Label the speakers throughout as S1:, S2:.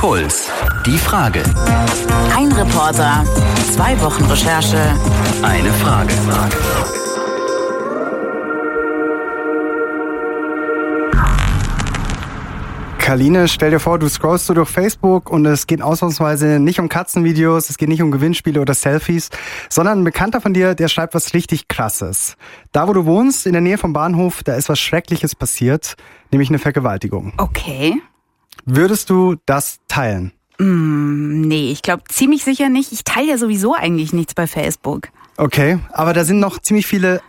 S1: Puls. Die Frage.
S2: Ein Reporter, zwei Wochen Recherche,
S1: Eine Frage.
S3: Kaline, stell dir vor, du scrollst so durch Facebook und es geht ausnahmsweise nicht um Katzenvideos, es geht nicht um Gewinnspiele oder Selfies, sondern ein Bekannter von dir, der schreibt was richtig Krasses. Da, wo du wohnst, in der Nähe vom Bahnhof, da ist was Schreckliches passiert, nämlich eine Vergewaltigung.
S2: Okay.
S3: Würdest du das teilen?
S2: Mm, nee, ich glaube ziemlich sicher nicht. Ich teile ja sowieso eigentlich nichts bei Facebook.
S3: Okay, aber da sind noch ziemlich viele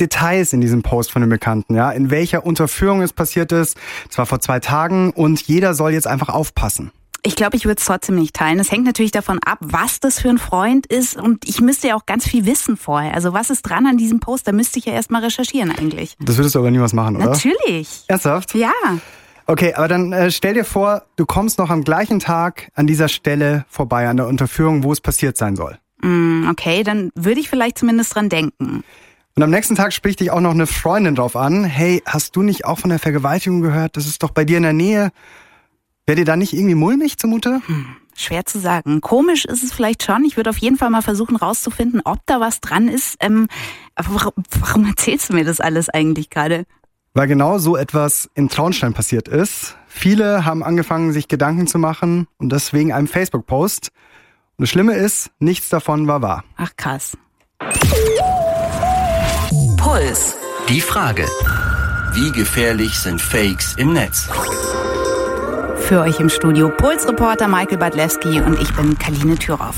S3: Details in diesem Post von dem Bekannten, ja, in welcher Unterführung es passiert ist. zwar vor zwei Tagen und jeder soll jetzt einfach aufpassen.
S2: Ich glaube, ich würde es trotzdem nicht teilen. Es hängt natürlich davon ab, was das für ein Freund ist. Und ich müsste ja auch ganz viel wissen vorher. Also was ist dran an diesem Post? Da müsste ich ja erstmal recherchieren eigentlich.
S3: Das würdest du aber niemals machen, oder?
S2: Natürlich.
S3: Ernsthaft?
S2: Ja.
S3: Okay, aber dann äh, stell dir vor, du kommst noch am gleichen Tag an dieser Stelle vorbei, an der Unterführung, wo es passiert sein soll.
S2: Mm, okay, dann würde ich vielleicht zumindest dran denken.
S3: Und am nächsten Tag spricht dich auch noch eine Freundin drauf an. Hey, hast du nicht auch von der Vergewaltigung gehört? Das ist doch bei dir in der Nähe. Wäre dir da nicht irgendwie mulmig zumute?
S2: Hm, schwer zu sagen. Komisch ist es vielleicht schon. Ich würde auf jeden Fall mal versuchen rauszufinden, ob da was dran ist. Ähm, aber warum, warum erzählst du mir das alles eigentlich gerade?
S3: Weil genau so etwas in Traunstein passiert ist. Viele haben angefangen, sich Gedanken zu machen und das wegen einem Facebook-Post. Und das Schlimme ist, nichts davon war wahr.
S2: Ach krass.
S1: Puls. Die Frage. Wie gefährlich sind Fakes im Netz?
S2: Für euch im Studio Puls-Reporter Michael Badlewski und ich bin Kaline Thüroff.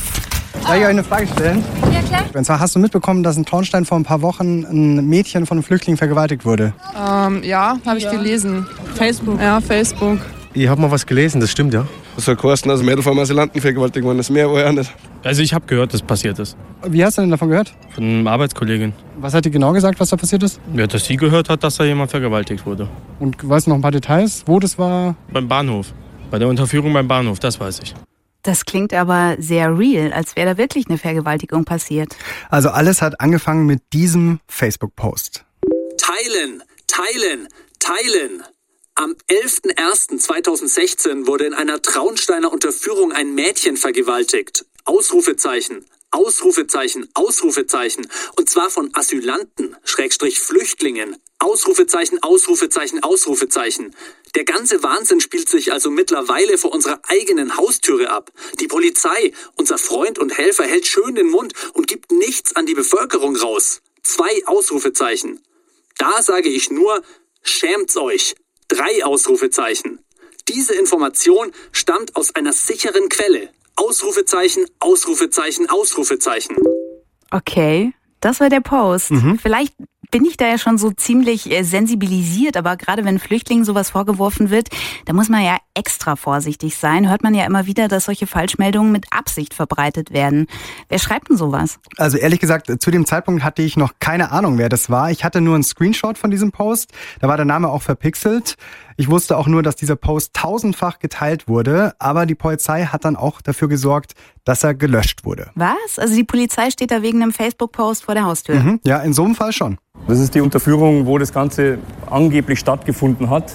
S3: Darf ich euch eine Frage stellen?
S4: Ja, klar.
S3: Und zwar hast du mitbekommen, dass in Traunstein vor ein paar Wochen ein Mädchen von einem Flüchtling vergewaltigt wurde.
S4: Ähm, ja, habe ich gelesen. Facebook. Ja, Facebook.
S5: Ich habe mal was gelesen, das stimmt, ja.
S6: Das soll kosten, dass ein Mädel vom Asylanten vergewaltigt worden ist. Mehr war ja nicht.
S5: Also ich habe gehört, dass passiert ist.
S3: Wie hast du denn davon gehört?
S5: Von einer Arbeitskollegin.
S3: Was hat die genau gesagt, was da passiert ist?
S5: Ja, dass sie gehört hat, dass da jemand vergewaltigt wurde.
S3: Und weißt du noch ein paar Details, wo das war?
S5: Beim Bahnhof. Bei der Unterführung beim Bahnhof, das weiß ich.
S2: Das klingt aber sehr real, als wäre da wirklich eine Vergewaltigung passiert.
S3: Also alles hat angefangen mit diesem Facebook-Post.
S7: Teilen, teilen, teilen. Am 11.01.2016 wurde in einer Traunsteiner Unterführung ein Mädchen vergewaltigt. Ausrufezeichen, Ausrufezeichen, Ausrufezeichen. Und zwar von Asylanten, Schrägstrich Flüchtlingen. Ausrufezeichen, Ausrufezeichen, Ausrufezeichen. Der ganze Wahnsinn spielt sich also mittlerweile vor unserer eigenen Haustüre ab. Die Polizei, unser Freund und Helfer, hält schön den Mund und gibt nichts an die Bevölkerung raus. Zwei Ausrufezeichen. Da sage ich nur, schämt's euch. Drei Ausrufezeichen. Diese Information stammt aus einer sicheren Quelle. Ausrufezeichen, Ausrufezeichen, Ausrufezeichen.
S2: Okay, das war der Post. Vielleicht bin ich da ja schon so ziemlich äh, sensibilisiert, aber gerade wenn Flüchtlingen sowas vorgeworfen wird, da muss man ja extra vorsichtig sein. Hört man ja immer wieder, dass solche Falschmeldungen mit Absicht verbreitet werden. Wer schreibt denn sowas?
S3: Also ehrlich gesagt, zu dem Zeitpunkt hatte ich noch keine Ahnung, wer das war. Ich hatte nur einen Screenshot von diesem Post. Da war der Name auch verpixelt. Ich wusste auch nur, dass dieser Post tausendfach geteilt wurde, aber die Polizei hat dann auch dafür gesorgt, dass er gelöscht wurde.
S2: Was? Also die Polizei steht da wegen einem Facebook-Post vor der Haustür.
S3: Mhm. Ja, in so einem Fall schon.
S8: Das ist die Unterführung, wo das Ganze angeblich stattgefunden hat.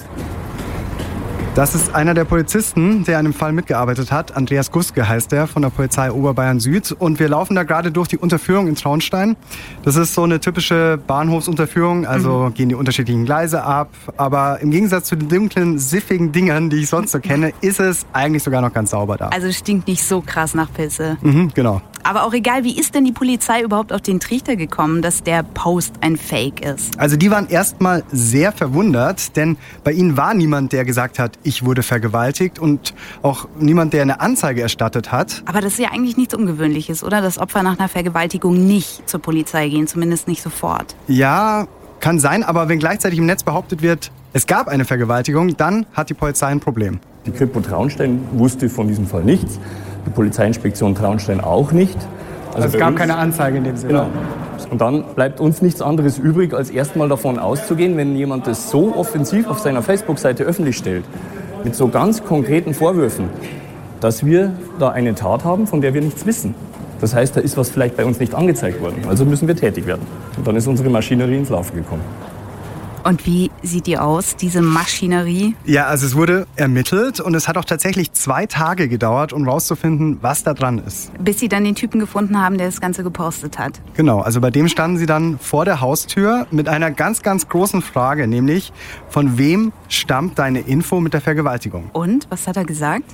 S3: Das ist einer der Polizisten, der an dem Fall mitgearbeitet hat. Andreas Guske heißt er von der Polizei Oberbayern Süd. Und wir laufen da gerade durch die Unterführung in Traunstein. Das ist so eine typische Bahnhofsunterführung, also gehen die unterschiedlichen Gleise ab. Aber im Gegensatz zu den dunklen, siffigen Dingern, die ich sonst so kenne, ist es eigentlich sogar noch ganz sauber da.
S2: Also stinkt nicht so krass nach Pilze.
S3: Mhm, genau.
S2: Aber auch egal, wie ist denn die Polizei überhaupt auf den Trichter gekommen, dass der Post ein Fake ist?
S3: Also die waren erstmal sehr verwundert, denn bei ihnen war niemand, der gesagt hat, ich wurde vergewaltigt und auch niemand, der eine Anzeige erstattet hat.
S2: Aber das ist ja eigentlich nichts Ungewöhnliches, oder? Dass Opfer nach einer Vergewaltigung nicht zur Polizei gehen, zumindest nicht sofort.
S3: Ja, kann sein, aber wenn gleichzeitig im Netz behauptet wird, es gab eine Vergewaltigung, dann hat die Polizei ein Problem.
S8: Die Kripo Traunstein wusste von diesem Fall nichts. Die Polizeiinspektion Traunstein auch nicht.
S3: Also, es
S8: bei
S3: gab
S8: uns-
S3: keine Anzeige in dem Sinne.
S8: Genau. Und dann bleibt uns nichts anderes übrig, als erstmal davon auszugehen, wenn jemand das so offensiv auf seiner Facebook-Seite öffentlich stellt, mit so ganz konkreten Vorwürfen, dass wir da eine Tat haben, von der wir nichts wissen. Das heißt, da ist was vielleicht bei uns nicht angezeigt worden. Also müssen wir tätig werden. Und dann ist unsere Maschinerie ins Laufen gekommen.
S2: Und wie sieht die aus, diese Maschinerie?
S3: Ja, also es wurde ermittelt und es hat auch tatsächlich zwei Tage gedauert, um rauszufinden, was da dran ist.
S2: Bis sie dann den Typen gefunden haben, der das Ganze gepostet hat.
S3: Genau, also bei dem standen sie dann vor der Haustür mit einer ganz, ganz großen Frage, nämlich von wem stammt deine Info mit der Vergewaltigung?
S2: Und, was hat er gesagt?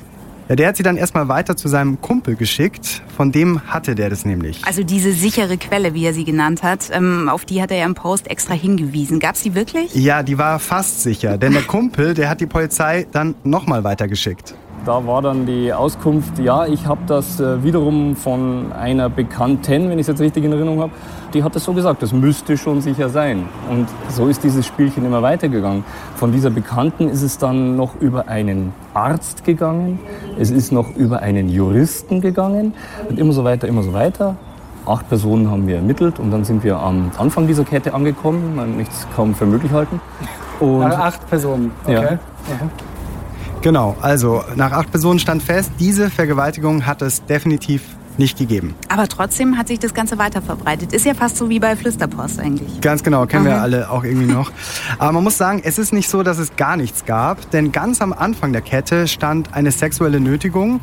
S3: Ja, der hat sie dann erstmal weiter zu seinem Kumpel geschickt. Von dem hatte der das nämlich.
S2: Also diese sichere Quelle, wie er sie genannt hat, ähm, auf die hat er ja im Post extra hingewiesen. Gab's die wirklich?
S3: Ja, die war fast sicher. Denn der Kumpel, der hat die Polizei dann nochmal weitergeschickt.
S8: Da war dann die Auskunft, ja, ich habe das äh, wiederum von einer Bekannten, wenn ich es jetzt richtig in Erinnerung habe, die hat das so gesagt, das müsste schon sicher sein. Und so ist dieses Spielchen immer weitergegangen. Von dieser Bekannten ist es dann noch über einen Arzt gegangen, es ist noch über einen Juristen gegangen und immer so weiter, immer so weiter. Acht Personen haben wir ermittelt und dann sind wir am Anfang dieser Kette angekommen, man nichts kaum für möglich halten.
S9: Und acht Personen, okay.
S8: Ja.
S9: Ja.
S3: Genau, also nach acht Personen stand fest, diese Vergewaltigung hat es definitiv nicht gegeben.
S2: Aber trotzdem hat sich das Ganze weiter verbreitet. Ist ja fast so wie bei Flüsterpost eigentlich.
S3: Ganz genau, kennen wir
S2: Mhm.
S3: alle auch irgendwie noch. Aber man muss sagen, es ist nicht so, dass es gar nichts gab, denn ganz am Anfang der Kette stand eine sexuelle Nötigung,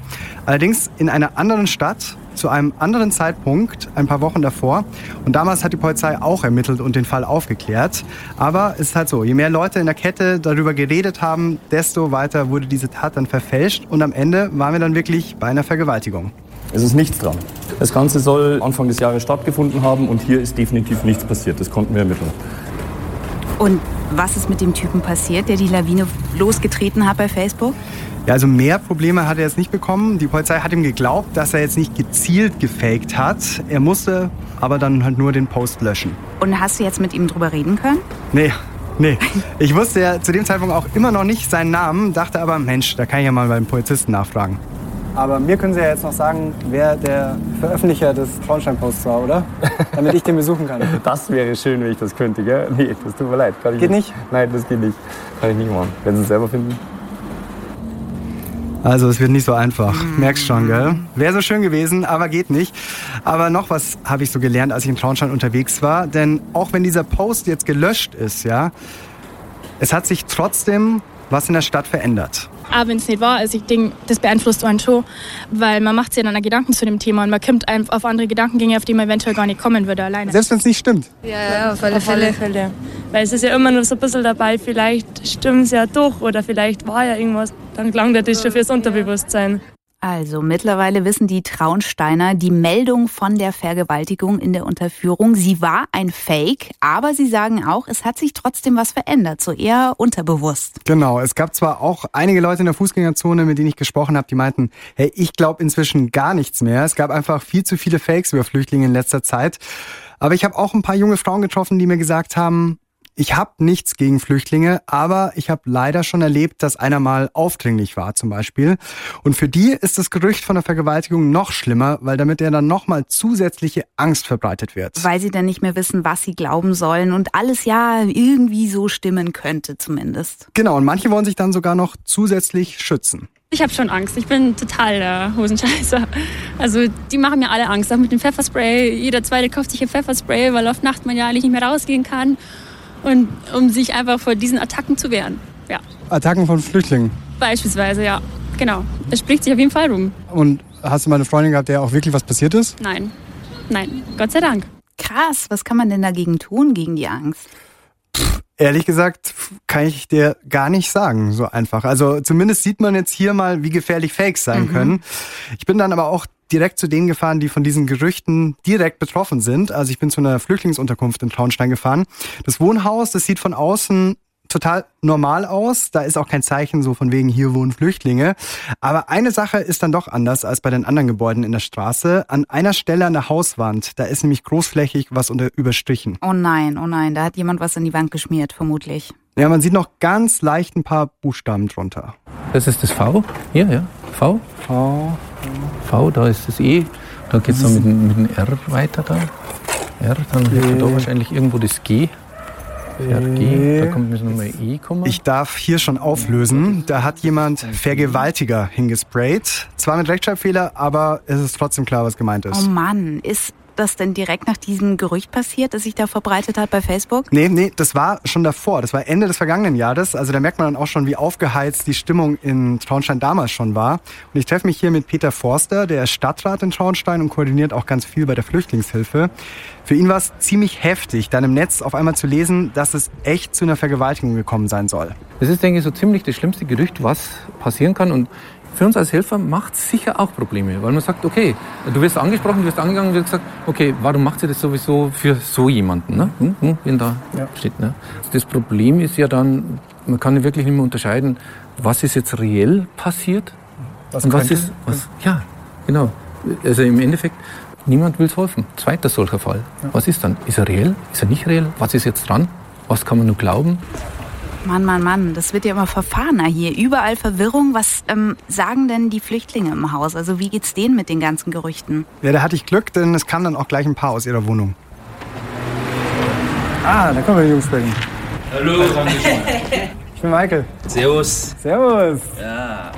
S3: allerdings in einer anderen Stadt zu einem anderen Zeitpunkt, ein paar Wochen davor. Und damals hat die Polizei auch ermittelt und den Fall aufgeklärt. Aber es ist halt so, je mehr Leute in der Kette darüber geredet haben, desto weiter wurde diese Tat dann verfälscht und am Ende waren wir dann wirklich bei einer Vergewaltigung.
S8: Es ist nichts dran. Das Ganze soll Anfang des Jahres stattgefunden haben und hier ist definitiv nichts passiert. Das konnten wir ermitteln.
S2: Und was ist mit dem Typen passiert, der die Lawine losgetreten hat bei Facebook?
S3: Ja, also mehr Probleme hat er jetzt nicht bekommen. Die Polizei hat ihm geglaubt, dass er jetzt nicht gezielt gefaked hat. Er musste aber dann halt nur den Post löschen.
S2: Und hast du jetzt mit ihm drüber reden können?
S3: Nee, nee. Ich wusste ja zu dem Zeitpunkt auch immer noch nicht seinen Namen, dachte aber, Mensch, da kann ich ja mal beim Polizisten nachfragen.
S9: Aber mir können Sie ja jetzt noch sagen, wer der Veröffentlicher des Traunstein-Posts war, oder? Damit ich den besuchen kann.
S8: Das wäre schön, wenn ich das könnte, gell? Nee, das tut mir leid. Kann ich
S9: Geht nicht?
S8: Nein, das geht nicht. Kann ich nicht machen. Wenn Sie es selber finden.
S3: Also es wird nicht so einfach. Merkst schon, gell? Wäre so schön gewesen, aber geht nicht. Aber noch was habe ich so gelernt, als ich in Traunstein unterwegs war. Denn auch wenn dieser Post jetzt gelöscht ist, ja, es hat sich trotzdem was in der Stadt verändert.
S10: Aber wenn es nicht wahr ist, ich denke, das beeinflusst einen schon, weil man macht sich dann auch Gedanken zu dem Thema und man kommt einfach auf andere Gedankengänge, auf die man eventuell gar nicht kommen würde alleine.
S3: Selbst wenn es nicht stimmt.
S10: Ja, ja, auf alle Fälle. Fälle. Weil es ist ja immer nur so ein bisschen dabei, vielleicht stimmt es ja doch oder vielleicht war ja irgendwas. Dann klang das schon fürs Unterbewusstsein.
S2: Also mittlerweile wissen die Traunsteiner die Meldung von der Vergewaltigung in der Unterführung. Sie war ein Fake, aber sie sagen auch, es hat sich trotzdem was verändert, so eher unterbewusst.
S3: Genau, es gab zwar auch einige Leute in der Fußgängerzone, mit denen ich gesprochen habe, die meinten, hey, ich glaube inzwischen gar nichts mehr. Es gab einfach viel zu viele Fakes über Flüchtlinge in letzter Zeit. Aber ich habe auch ein paar junge Frauen getroffen, die mir gesagt haben, ich habe nichts gegen Flüchtlinge, aber ich habe leider schon erlebt, dass einer mal aufdringlich war zum Beispiel. Und für die ist das Gerücht von der Vergewaltigung noch schlimmer, weil damit ja dann nochmal zusätzliche Angst verbreitet wird.
S2: Weil sie dann nicht mehr wissen, was sie glauben sollen und alles ja irgendwie so stimmen könnte zumindest.
S3: Genau, und manche wollen sich dann sogar noch zusätzlich schützen.
S10: Ich habe schon Angst. Ich bin total der Hosenscheißer. Also die machen mir alle Angst. Auch mit dem Pfefferspray. Jeder zweite kauft sich ein Pfefferspray, weil auf Nacht man ja eigentlich nicht mehr rausgehen kann. Und um sich einfach vor diesen Attacken zu wehren. Ja,
S3: Attacken von Flüchtlingen.
S10: beispielsweise, ja. Genau. Das spricht sich auf jeden Fall rum.
S3: Und hast du mal eine Freundin gehabt, der auch wirklich was passiert ist?
S10: Nein. Nein. Gott sei Dank.
S2: Krass, was kann man denn dagegen tun, gegen die Angst?
S3: Ehrlich gesagt kann ich dir gar nicht sagen, so einfach. Also zumindest sieht man jetzt hier mal, wie gefährlich Fakes sein können. Ich bin dann aber auch direkt zu denen gefahren, die von diesen Gerüchten direkt betroffen sind. Also ich bin zu einer Flüchtlingsunterkunft in Traunstein gefahren. Das Wohnhaus, das sieht von außen total normal aus. Da ist auch kein Zeichen so von wegen hier wohnen Flüchtlinge. Aber eine Sache ist dann doch anders als bei den anderen Gebäuden in der Straße. An einer Stelle an der Hauswand, da ist nämlich großflächig was unter überstrichen.
S2: Oh nein, oh nein, da hat jemand was in die Wand geschmiert, vermutlich.
S3: Ja, man sieht noch ganz leicht ein paar Buchstaben drunter.
S11: Das ist das V. Hier, ja. V.
S3: V.
S11: V, da ist das E. Da geht es dann mit, dem- mit dem R weiter da. R, dann hätte da wahrscheinlich irgendwo das G. RG, da kommt müssen nochmal E kommen.
S3: Ich darf hier schon auflösen. Da hat jemand Vergewaltiger hingesprayt. Zwar mit Rechtschreibfehler, aber es ist trotzdem klar, was gemeint
S2: Oh
S3: ist.
S2: Mann, ist das denn direkt nach diesem Gerücht passiert, das sich da verbreitet hat bei Facebook?
S3: Nee, nee, das war schon davor. Das war Ende des vergangenen Jahres. Also da merkt man dann auch schon, wie aufgeheizt die Stimmung in Traunstein damals schon war. Und ich treffe mich hier mit Peter Forster, der ist Stadtrat in Traunstein und koordiniert auch ganz viel bei der Flüchtlingshilfe. Für ihn war es ziemlich heftig, dann im Netz auf einmal zu lesen, dass es echt zu einer Vergewaltigung gekommen sein soll.
S11: Das ist, denke ich, so ziemlich das schlimmste Gerücht, was passieren kann. Und für uns als Helfer macht es sicher auch Probleme, weil man sagt, okay, du wirst angesprochen, du wirst angegangen, wird gesagt, okay, warum macht sie das sowieso für so jemanden, ne? Hm, hm, wenn da ja. steht. Ne? Das Problem ist ja dann, man kann wirklich nicht mehr unterscheiden, was ist jetzt reell passiert
S3: was
S11: und was ist, was, ja, genau. Also im Endeffekt, niemand will es helfen. Zweiter solcher Fall. Ja. Was ist dann? Ist er reell? Ist er nicht reell? Was ist jetzt dran? Was kann man nur glauben?
S2: Mann, Mann, Mann, das wird ja immer verfahrener hier. Überall Verwirrung. Was ähm, sagen denn die Flüchtlinge im Haus? Also wie geht's denen mit den ganzen Gerüchten?
S3: Ja, da hatte ich Glück, denn es kam dann auch gleich ein paar aus ihrer Wohnung.
S9: Ah, da kommen wir, Jungs sprechen.
S12: Hallo.
S9: Ich bin Michael.
S12: Servus.
S9: Servus.
S12: Ja.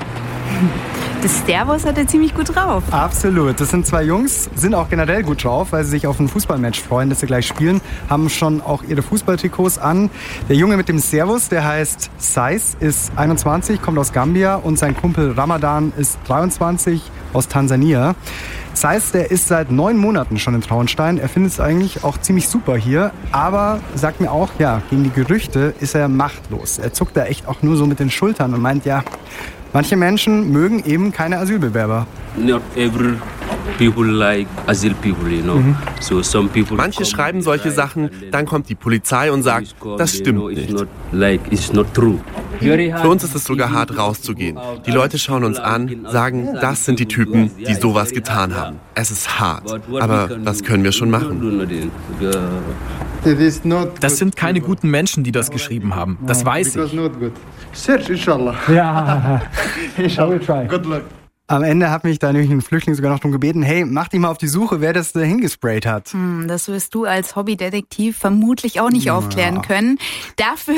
S2: Das Servus hat er ziemlich gut drauf.
S3: Absolut. Das sind zwei Jungs, sind auch generell gut drauf, weil sie sich auf ein Fußballmatch freuen, das sie gleich spielen, haben schon auch ihre Fußballtrikots an. Der Junge mit dem Servus, der heißt Sais, ist 21, kommt aus Gambia und sein Kumpel Ramadan ist 23 aus Tansania. Sais, der ist seit neun Monaten schon in Traunstein. Er findet es eigentlich auch ziemlich super hier, aber sagt mir auch, ja, gegen die Gerüchte ist er machtlos. Er zuckt da echt auch nur so mit den Schultern und meint, ja, Manche Menschen mögen eben keine Asylbewerber.
S12: Not every people like asyl people, you know.
S13: Mhm. So some people Manche schreiben solche Sachen, dann kommt die Polizei und sagt, das stimmt nicht.
S12: Like, it's not true.
S13: Für uns ist es sogar hart rauszugehen. Die Leute schauen uns an, sagen, das sind die Typen, die sowas getan haben. Es ist hart, aber was können wir schon machen?
S14: Das sind keine guten Menschen, die das geschrieben haben. Das weiß ich.
S9: سيرش ان شاء الله يا
S3: ان شاء الله جود لك Am Ende hat mich da nämlich ein Flüchtling sogar noch darum gebeten, hey, mach dich mal auf die Suche, wer das da hingesprayt hat.
S2: Hm, das wirst du als Hobbydetektiv vermutlich auch nicht ja. aufklären können. Dafür,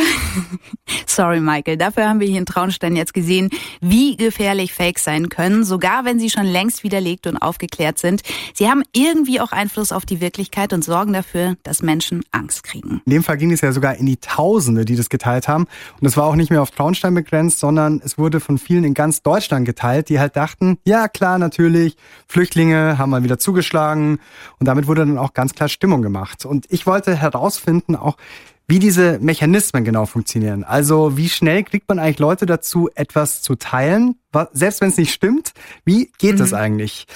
S2: sorry Michael, dafür haben wir hier in Traunstein jetzt gesehen, wie gefährlich Fakes sein können, sogar wenn sie schon längst widerlegt und aufgeklärt sind. Sie haben irgendwie auch Einfluss auf die Wirklichkeit und sorgen dafür, dass Menschen Angst kriegen.
S3: In dem Fall ging es ja sogar in die Tausende, die das geteilt haben. Und es war auch nicht mehr auf Traunstein begrenzt, sondern es wurde von vielen in ganz Deutschland geteilt, die halt dachten, dachten, ja klar, natürlich, Flüchtlinge haben mal wieder zugeschlagen und damit wurde dann auch ganz klar Stimmung gemacht. Und ich wollte herausfinden auch, wie diese Mechanismen genau funktionieren. Also wie schnell kriegt man eigentlich Leute dazu, etwas zu teilen, selbst wenn es nicht stimmt? Wie geht mhm. das eigentlich?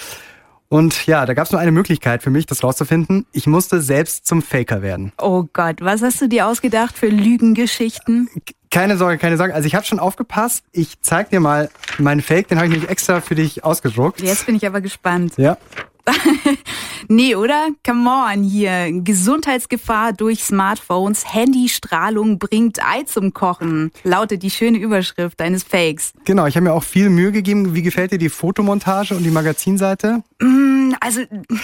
S3: Und ja, da gab es nur eine Möglichkeit für mich, das rauszufinden. Ich musste selbst zum Faker werden.
S2: Oh Gott, was hast du dir ausgedacht für Lügengeschichten?
S3: Keine Sorge, keine Sorge. Also ich habe schon aufgepasst. Ich zeig dir mal meinen Fake, den habe ich nämlich extra für dich ausgedruckt.
S2: Jetzt bin ich aber gespannt.
S3: Ja.
S2: nee, oder? Come on hier. Gesundheitsgefahr durch Smartphones. Handystrahlung bringt Ei zum Kochen. Lautet die schöne Überschrift deines Fakes.
S3: Genau, ich habe mir auch viel Mühe gegeben. Wie gefällt dir die Fotomontage und die Magazinseite?
S2: Mm, also,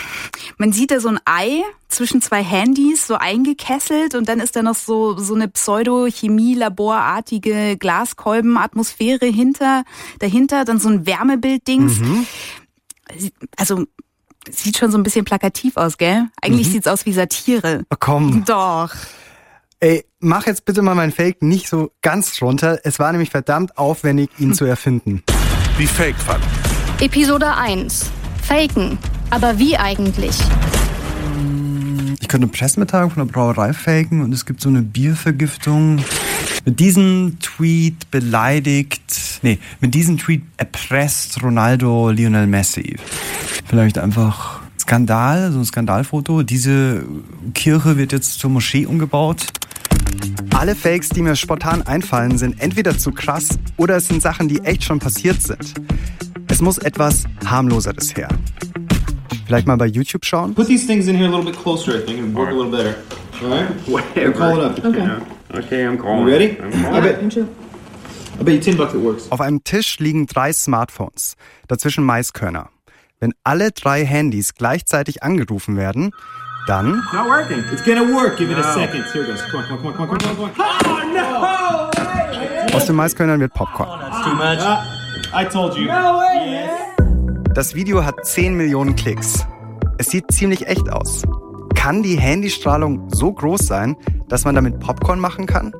S2: man sieht da so ein Ei zwischen zwei Handys, so eingekesselt und dann ist da noch so, so eine Pseudo-Chemie-Laborartige Glaskolbenatmosphäre hinter, dahinter, dann so ein Wärmebilddings. Mhm. Also, Sieht schon so ein bisschen plakativ aus, gell? Eigentlich mhm. sieht's aus wie Satire.
S3: Oh, komm.
S2: Doch.
S3: Ey, mach jetzt bitte mal mein Fake nicht so ganz runter. Es war nämlich verdammt aufwendig, ihn zu erfinden.
S13: Die Fake-Fall.
S15: Episode 1. Faken. Aber wie eigentlich?
S3: Ich könnte eine Pressemitteilung von der Brauerei faken und es gibt so eine Biervergiftung. Mit diesem Tweet beleidigt, nee, mit diesem Tweet erpresst Ronaldo Lionel Messi. Vielleicht einfach Skandal, so ein Skandalfoto. Diese Kirche wird jetzt zur Moschee umgebaut. Alle Fakes, die mir spontan einfallen, sind entweder zu krass oder es sind Sachen, die echt schon passiert sind. Es muss etwas harmloseres her. Vielleicht mal bei YouTube schauen.
S16: Put these things in here a little bit closer, I think, and work a little better. All right?
S12: Whatever.
S16: Call it up.
S12: Okay. Okay, I'm calling.
S16: You ready?
S12: I'm calling.
S16: I bet, I bet you 10 bucks it works.
S3: Auf einem Tisch liegen drei Smartphones, dazwischen Maiskörner. Wenn alle drei Handys gleichzeitig angerufen werden, dann.
S16: Not working. It's gonna work. Give it a second. Here it goes. Come on, come on, come on, come on, come on.
S3: Oh no! Aus den Maiskörnern wird Popcorn.
S16: That's too much. Uh, I told you. No way. Yes.
S3: Das Video hat 10 Millionen Klicks. Es sieht ziemlich echt aus. Kann die Handystrahlung so groß sein, dass man damit Popcorn machen kann?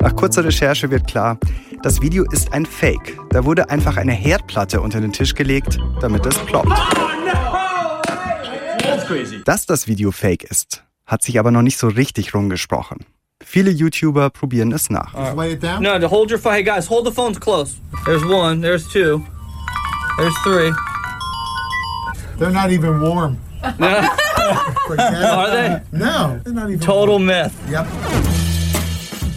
S3: Nach kurzer Recherche wird klar, das Video ist ein Fake. Da wurde einfach eine Herdplatte unter den Tisch gelegt, damit es ploppt. Dass das Video fake ist, hat sich aber noch nicht so richtig rumgesprochen. Viele YouTuber probieren es nach.
S17: No, to hold your phone. Hey guys, hold the phones close. There's one. There's two. There's three.
S18: They're not even warm. It.
S17: Are they?
S18: No, they're not even
S17: Total myth.
S18: Yep.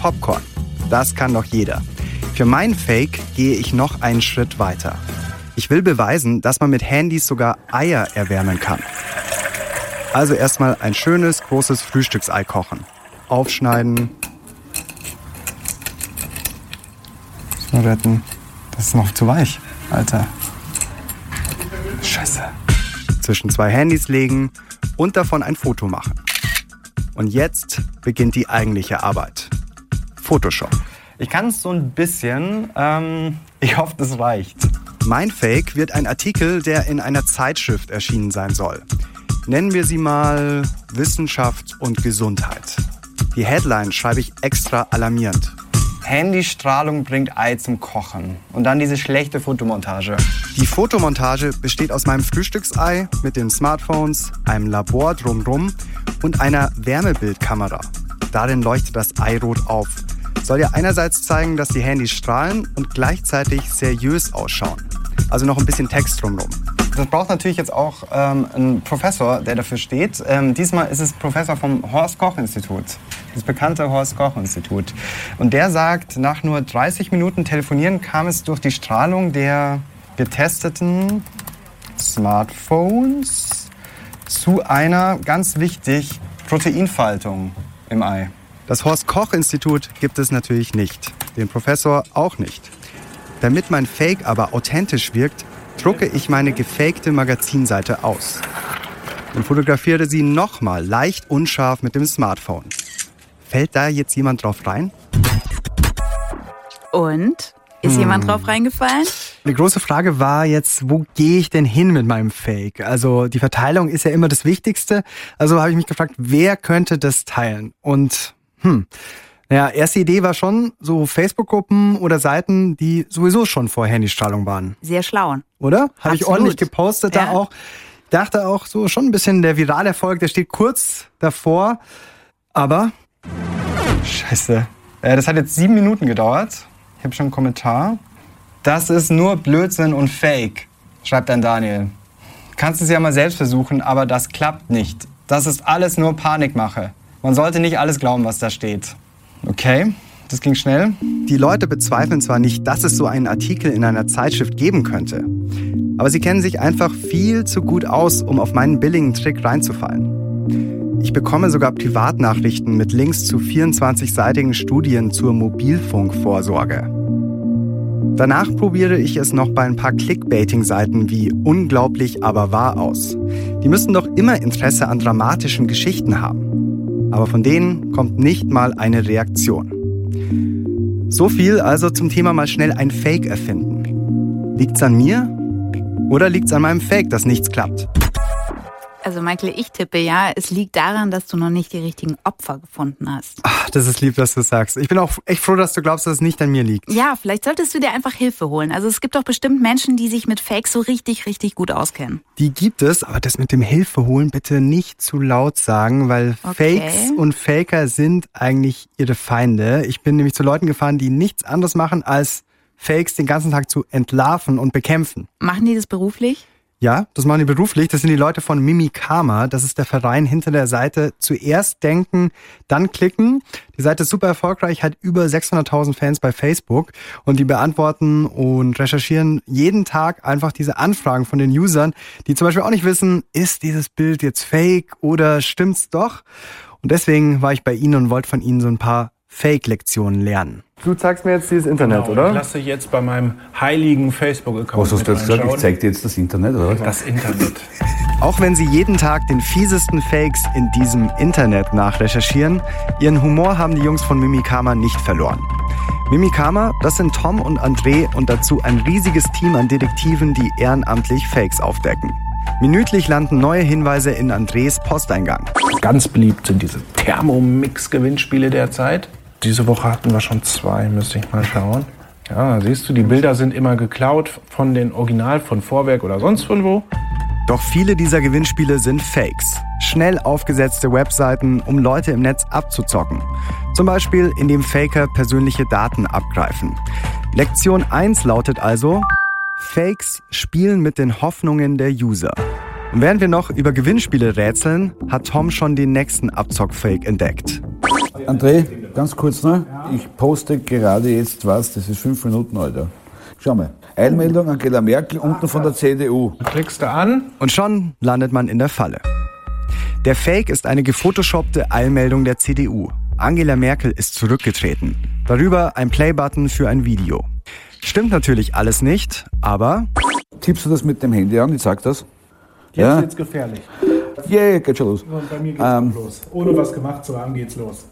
S3: Popcorn. Das kann doch jeder. Für mein Fake gehe ich noch einen Schritt weiter. Ich will beweisen, dass man mit Handys sogar Eier erwärmen kann. Also erstmal ein schönes, großes Frühstücksei kochen. Aufschneiden. Retten. Das ist noch zu weich, Alter. Scheiße. Zwischen zwei Handys legen und davon ein Foto machen. Und jetzt beginnt die eigentliche Arbeit. Photoshop. Ich kann es so ein bisschen. Ähm, ich hoffe, das reicht. Mein Fake wird ein Artikel, der in einer Zeitschrift erschienen sein soll. Nennen wir sie mal Wissenschaft und Gesundheit. Die Headline schreibe ich extra alarmierend. Handystrahlung bringt Ei zum Kochen. Und dann diese schlechte Fotomontage. Die Fotomontage besteht aus meinem Frühstücksei mit den Smartphones, einem Labor drumrum und einer Wärmebildkamera. Darin leuchtet das Ei rot auf. Soll ja einerseits zeigen, dass die Handys strahlen und gleichzeitig seriös ausschauen. Also noch ein bisschen Text drumrum. Das braucht natürlich jetzt auch ähm, einen Professor, der dafür steht. Ähm, diesmal ist es Professor vom Horst Koch Institut, das bekannte Horst Koch Institut. Und der sagt, nach nur 30 Minuten Telefonieren kam es durch die Strahlung der getesteten Smartphones zu einer, ganz wichtig, Proteinfaltung im Ei. Das Horst Koch Institut gibt es natürlich nicht, den Professor auch nicht. Damit mein Fake aber authentisch wirkt, drucke ich meine gefakte Magazinseite aus und fotografiere sie nochmal leicht unscharf mit dem Smartphone. Fällt da jetzt jemand drauf rein?
S2: Und? Ist
S3: Hm.
S2: jemand drauf reingefallen?
S3: Die große Frage war jetzt, wo gehe ich denn hin mit meinem Fake? Also die Verteilung ist ja immer das Wichtigste. Also habe ich mich gefragt, wer könnte das teilen? Und hm, naja, erste Idee war schon so Facebook-Gruppen oder Seiten, die sowieso schon vor Handystrahlung waren.
S2: Sehr schlau.
S3: Oder? Habe ich ordentlich gepostet da
S2: Ja.
S3: auch. Dachte auch so schon ein bisschen der Viralerfolg, der steht kurz davor. Aber Scheiße. Äh, das hat jetzt sieben Minuten gedauert. Ich habe schon einen Kommentar. Das ist nur Blödsinn und Fake, schreibt dann Daniel. Kannst es ja mal selbst versuchen, aber das klappt nicht. Das ist alles nur Panikmache. Man sollte nicht alles glauben, was da steht. Okay, das ging schnell. Die Leute bezweifeln zwar nicht, dass es so einen Artikel in einer Zeitschrift geben könnte, aber sie kennen sich einfach viel zu gut aus, um auf meinen billigen Trick reinzufallen. Ich bekomme sogar Privatnachrichten mit Links zu 24-seitigen Studien zur Mobilfunkvorsorge. Danach probiere ich es noch bei ein paar Clickbaiting-Seiten wie unglaublich aber wahr aus. Die müssen doch immer Interesse an dramatischen Geschichten haben. Aber von denen kommt nicht mal eine Reaktion. So viel also zum Thema mal schnell ein Fake erfinden. Liegt's an mir? Oder liegt's an meinem Fake, dass nichts klappt?
S2: Also Michael, ich tippe ja, es liegt daran, dass du noch nicht die richtigen Opfer gefunden hast.
S3: Ach, das ist lieb, dass du sagst. Ich bin auch echt froh, dass du glaubst, dass es nicht an mir liegt.
S2: Ja, vielleicht solltest du dir einfach Hilfe holen. Also es gibt doch bestimmt Menschen, die sich mit Fakes so richtig, richtig gut auskennen.
S3: Die gibt es, aber das mit dem Hilfe holen bitte nicht zu laut sagen, weil
S2: Okay.
S3: Fakes und Faker sind eigentlich ihre Feinde. Ich bin nämlich zu Leuten gefahren, die nichts anderes machen, als Fakes den ganzen Tag zu entlarven und bekämpfen.
S2: Machen die das beruflich?
S3: Ja, das machen die beruflich. Das sind die Leute von Mimikama. Das ist der Verein hinter der Seite. Zuerst denken, dann klicken. Die Seite ist super erfolgreich, hat über 600.000 Fans bei Facebook. Und die beantworten und recherchieren jeden Tag einfach diese Anfragen von den Usern, die zum Beispiel auch nicht wissen, ist dieses Bild jetzt fake oder stimmt's doch? Und deswegen war ich bei Ihnen und wollte von Ihnen so ein paar Fake-Lektionen lernen. Du zeigst mir jetzt dieses Internet,
S19: Genau, Ich lasse jetzt bei meinem heiligen Facebook-Account
S20: Was hast du jetzt gesagt? Ich zeig dir jetzt das Internet, oder?
S19: Das Internet.
S3: Auch wenn Sie jeden Tag den fiesesten Fakes in diesem Internet nachrecherchieren, Ihren Humor haben die Jungs von Mimikama nicht verloren. Mimikama, das sind Tom und André und dazu ein riesiges Team an Detektiven, die ehrenamtlich Fakes aufdecken. Minütlich landen neue Hinweise in Andres Posteingang.
S19: Ganz beliebt sind diese Thermomix-Gewinnspiele derzeit. Diese Woche hatten wir schon zwei, müsste ich mal schauen. Ja, siehst du, die Bilder sind immer geklaut von den Original, von Vorwerk oder sonst von wo.
S3: Doch viele dieser Gewinnspiele sind Fakes. Schnell aufgesetzte Webseiten, um Leute im Netz abzuzocken. Zum Beispiel, indem Faker persönliche Daten abgreifen. Lektion 1 lautet also, Fakes spielen mit den Hoffnungen der User. Und während wir noch über Gewinnspiele rätseln, hat Tom schon den nächsten Abzock-Fake entdeckt.
S20: André, ganz kurz noch. Ich poste gerade jetzt was, das ist fünf Minuten alt. ja. Schau mal. Eilmeldung Angela Merkel unten von der CDU.
S19: Klickst du an?
S3: Und schon landet man in der Falle. Der Fake ist eine gefotoshoppte Eilmeldung der CDU. Angela Merkel ist zurückgetreten. Darüber ein Play-Button für ein Video. Stimmt natürlich alles nicht, aber
S20: Tippst du das mit dem Handy an? Ich sag das.
S19: Jetzt
S20: ja?
S19: wird's gefährlich.
S20: Yeah, geht schon los.
S19: Und bei mir geht's
S20: Ähm,
S19: los. Ohne was gemacht zu haben, geht's los.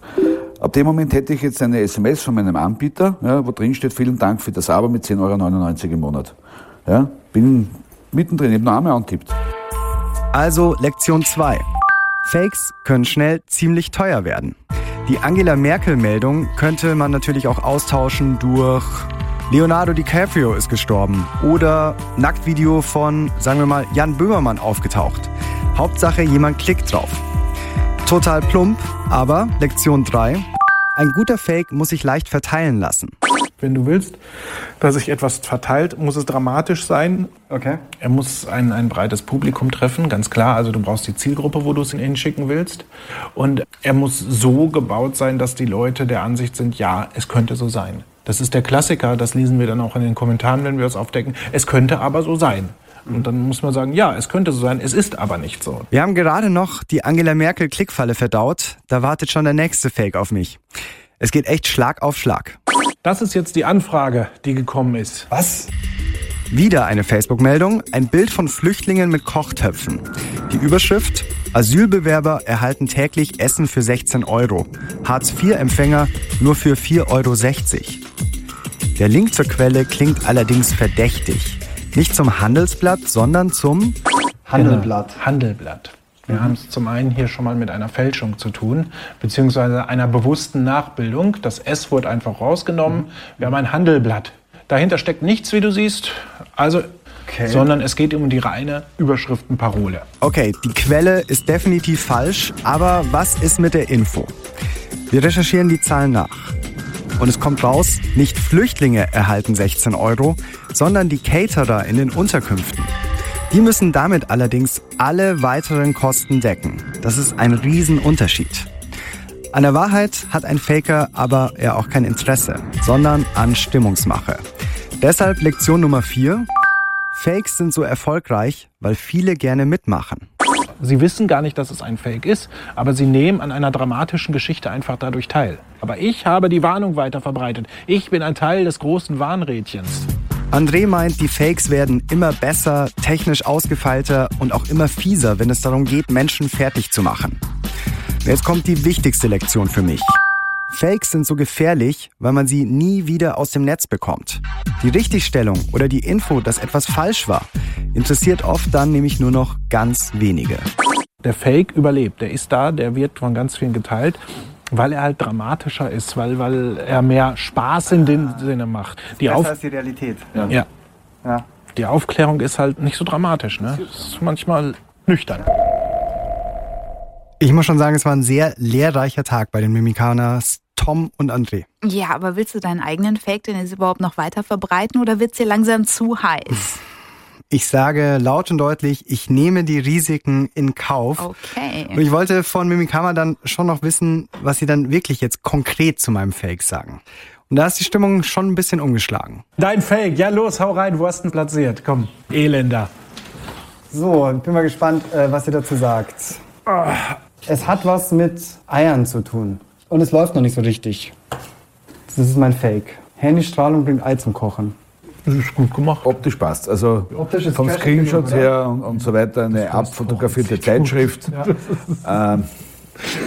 S20: Ab dem Moment hätte ich jetzt eine SMS von meinem Anbieter, ja, wo drin steht, vielen Dank für das Abo mit 10,99 Euro im Monat. Ja, bin mittendrin, ich habe noch einmal antippt.
S3: Also Lektion 2. Fakes können schnell ziemlich teuer werden. Die Angela Merkel-Meldung könnte man natürlich auch austauschen durch Leonardo DiCaprio ist gestorben oder Nacktvideo von, sagen wir mal, Jan Böhmermann aufgetaucht. Hauptsache jemand klickt drauf. Total plump, aber Lektion 3. Ein guter Fake muss sich leicht verteilen lassen.
S19: Wenn du willst, dass sich etwas verteilt, muss es dramatisch sein.
S3: Okay.
S19: Er muss ein, ein breites Publikum treffen, ganz klar. Also du brauchst die Zielgruppe, wo du es hinschicken willst. Und er muss so gebaut sein, dass die Leute der Ansicht sind, ja, es könnte so sein. Das ist der Klassiker, das lesen wir dann auch in den Kommentaren, wenn wir es aufdecken. Es könnte aber so sein. Und dann muss man sagen, ja, es könnte so sein, es ist aber nicht so.
S3: Wir haben gerade noch die Angela Merkel Klickfalle verdaut. Da wartet schon der nächste Fake auf mich. Es geht echt Schlag auf Schlag.
S19: Das ist jetzt die Anfrage, die gekommen ist.
S3: Was? Wieder eine Facebook-Meldung, ein Bild von Flüchtlingen mit Kochtöpfen. Die Überschrift, Asylbewerber erhalten täglich Essen für 16 Euro. Hartz-IV-Empfänger nur für 4,60 Euro. Der Link zur Quelle klingt allerdings verdächtig. Nicht zum Handelsblatt, sondern zum
S19: Handelblatt. Handelblatt. Wir haben es zum einen hier schon mal mit einer Fälschung zu tun, beziehungsweise einer bewussten Nachbildung. Das S wurde einfach rausgenommen. Wir haben ein Handelblatt. Dahinter steckt nichts, wie du siehst, also, sondern es geht um die reine Überschriftenparole.
S3: Okay, die Quelle ist definitiv falsch, aber was ist mit der Info? Wir recherchieren die Zahlen nach. Und es kommt raus, nicht Flüchtlinge erhalten 16 Euro, sondern die Caterer in den Unterkünften. Die müssen damit allerdings alle weiteren Kosten decken. Das ist ein Riesenunterschied. An der Wahrheit hat ein Faker aber ja auch kein Interesse, sondern an Stimmungsmache. Deshalb Lektion Nummer 4. Fakes sind so erfolgreich, weil viele gerne mitmachen.
S19: Sie wissen gar nicht, dass es ein Fake ist, aber sie nehmen an einer dramatischen Geschichte einfach dadurch teil. Aber ich habe die Warnung weiter verbreitet. Ich bin ein Teil des großen Warnrädchens.
S3: André meint, die Fakes werden immer besser, technisch ausgefeilter und auch immer fieser, wenn es darum geht, Menschen fertig zu machen. Jetzt kommt die wichtigste Lektion für mich. Fakes sind so gefährlich, weil man sie nie wieder aus dem Netz bekommt. Die Richtigstellung oder die Info, dass etwas falsch war, interessiert oft dann nämlich nur noch ganz wenige.
S19: Der Fake überlebt. Der ist da, der wird von ganz vielen geteilt, weil er halt dramatischer ist, weil, weil er mehr Spaß in dem Sinne macht. Die,
S3: Besser
S19: Auf
S3: als die Realität.
S19: ja.
S3: Ja.
S19: die Aufklärung ist halt nicht so dramatisch. Ne? Ist manchmal nüchtern.
S3: Ich muss schon sagen, es war ein sehr lehrreicher Tag bei den Mimikaners Tom und André.
S2: Ja, aber willst du deinen eigenen Fake denn jetzt überhaupt noch weiter verbreiten oder wird's dir langsam zu heiß?
S3: Ich sage laut und deutlich, ich nehme die Risiken in Kauf.
S2: Okay.
S3: Und ich wollte von Mimikama dann schon noch wissen, was sie dann wirklich jetzt konkret zu meinem Fake sagen. Und da ist die Stimmung schon ein bisschen umgeschlagen.
S19: Dein Fake, ja los, hau rein, wo hast du ihn platziert? Komm, Elender.
S9: So, ich bin mal gespannt, äh, was ihr dazu sagt. Es hat was mit Eiern zu tun. Und es läuft noch nicht so richtig. Das ist mein Fake. Handystrahlung bringt Ei zum Kochen.
S20: Das ist gut gemacht. Optisch passt. Also
S9: Optisch ist
S20: vom Screenshot her und, und so weiter eine abfotografierte Zeitschrift. Ähm,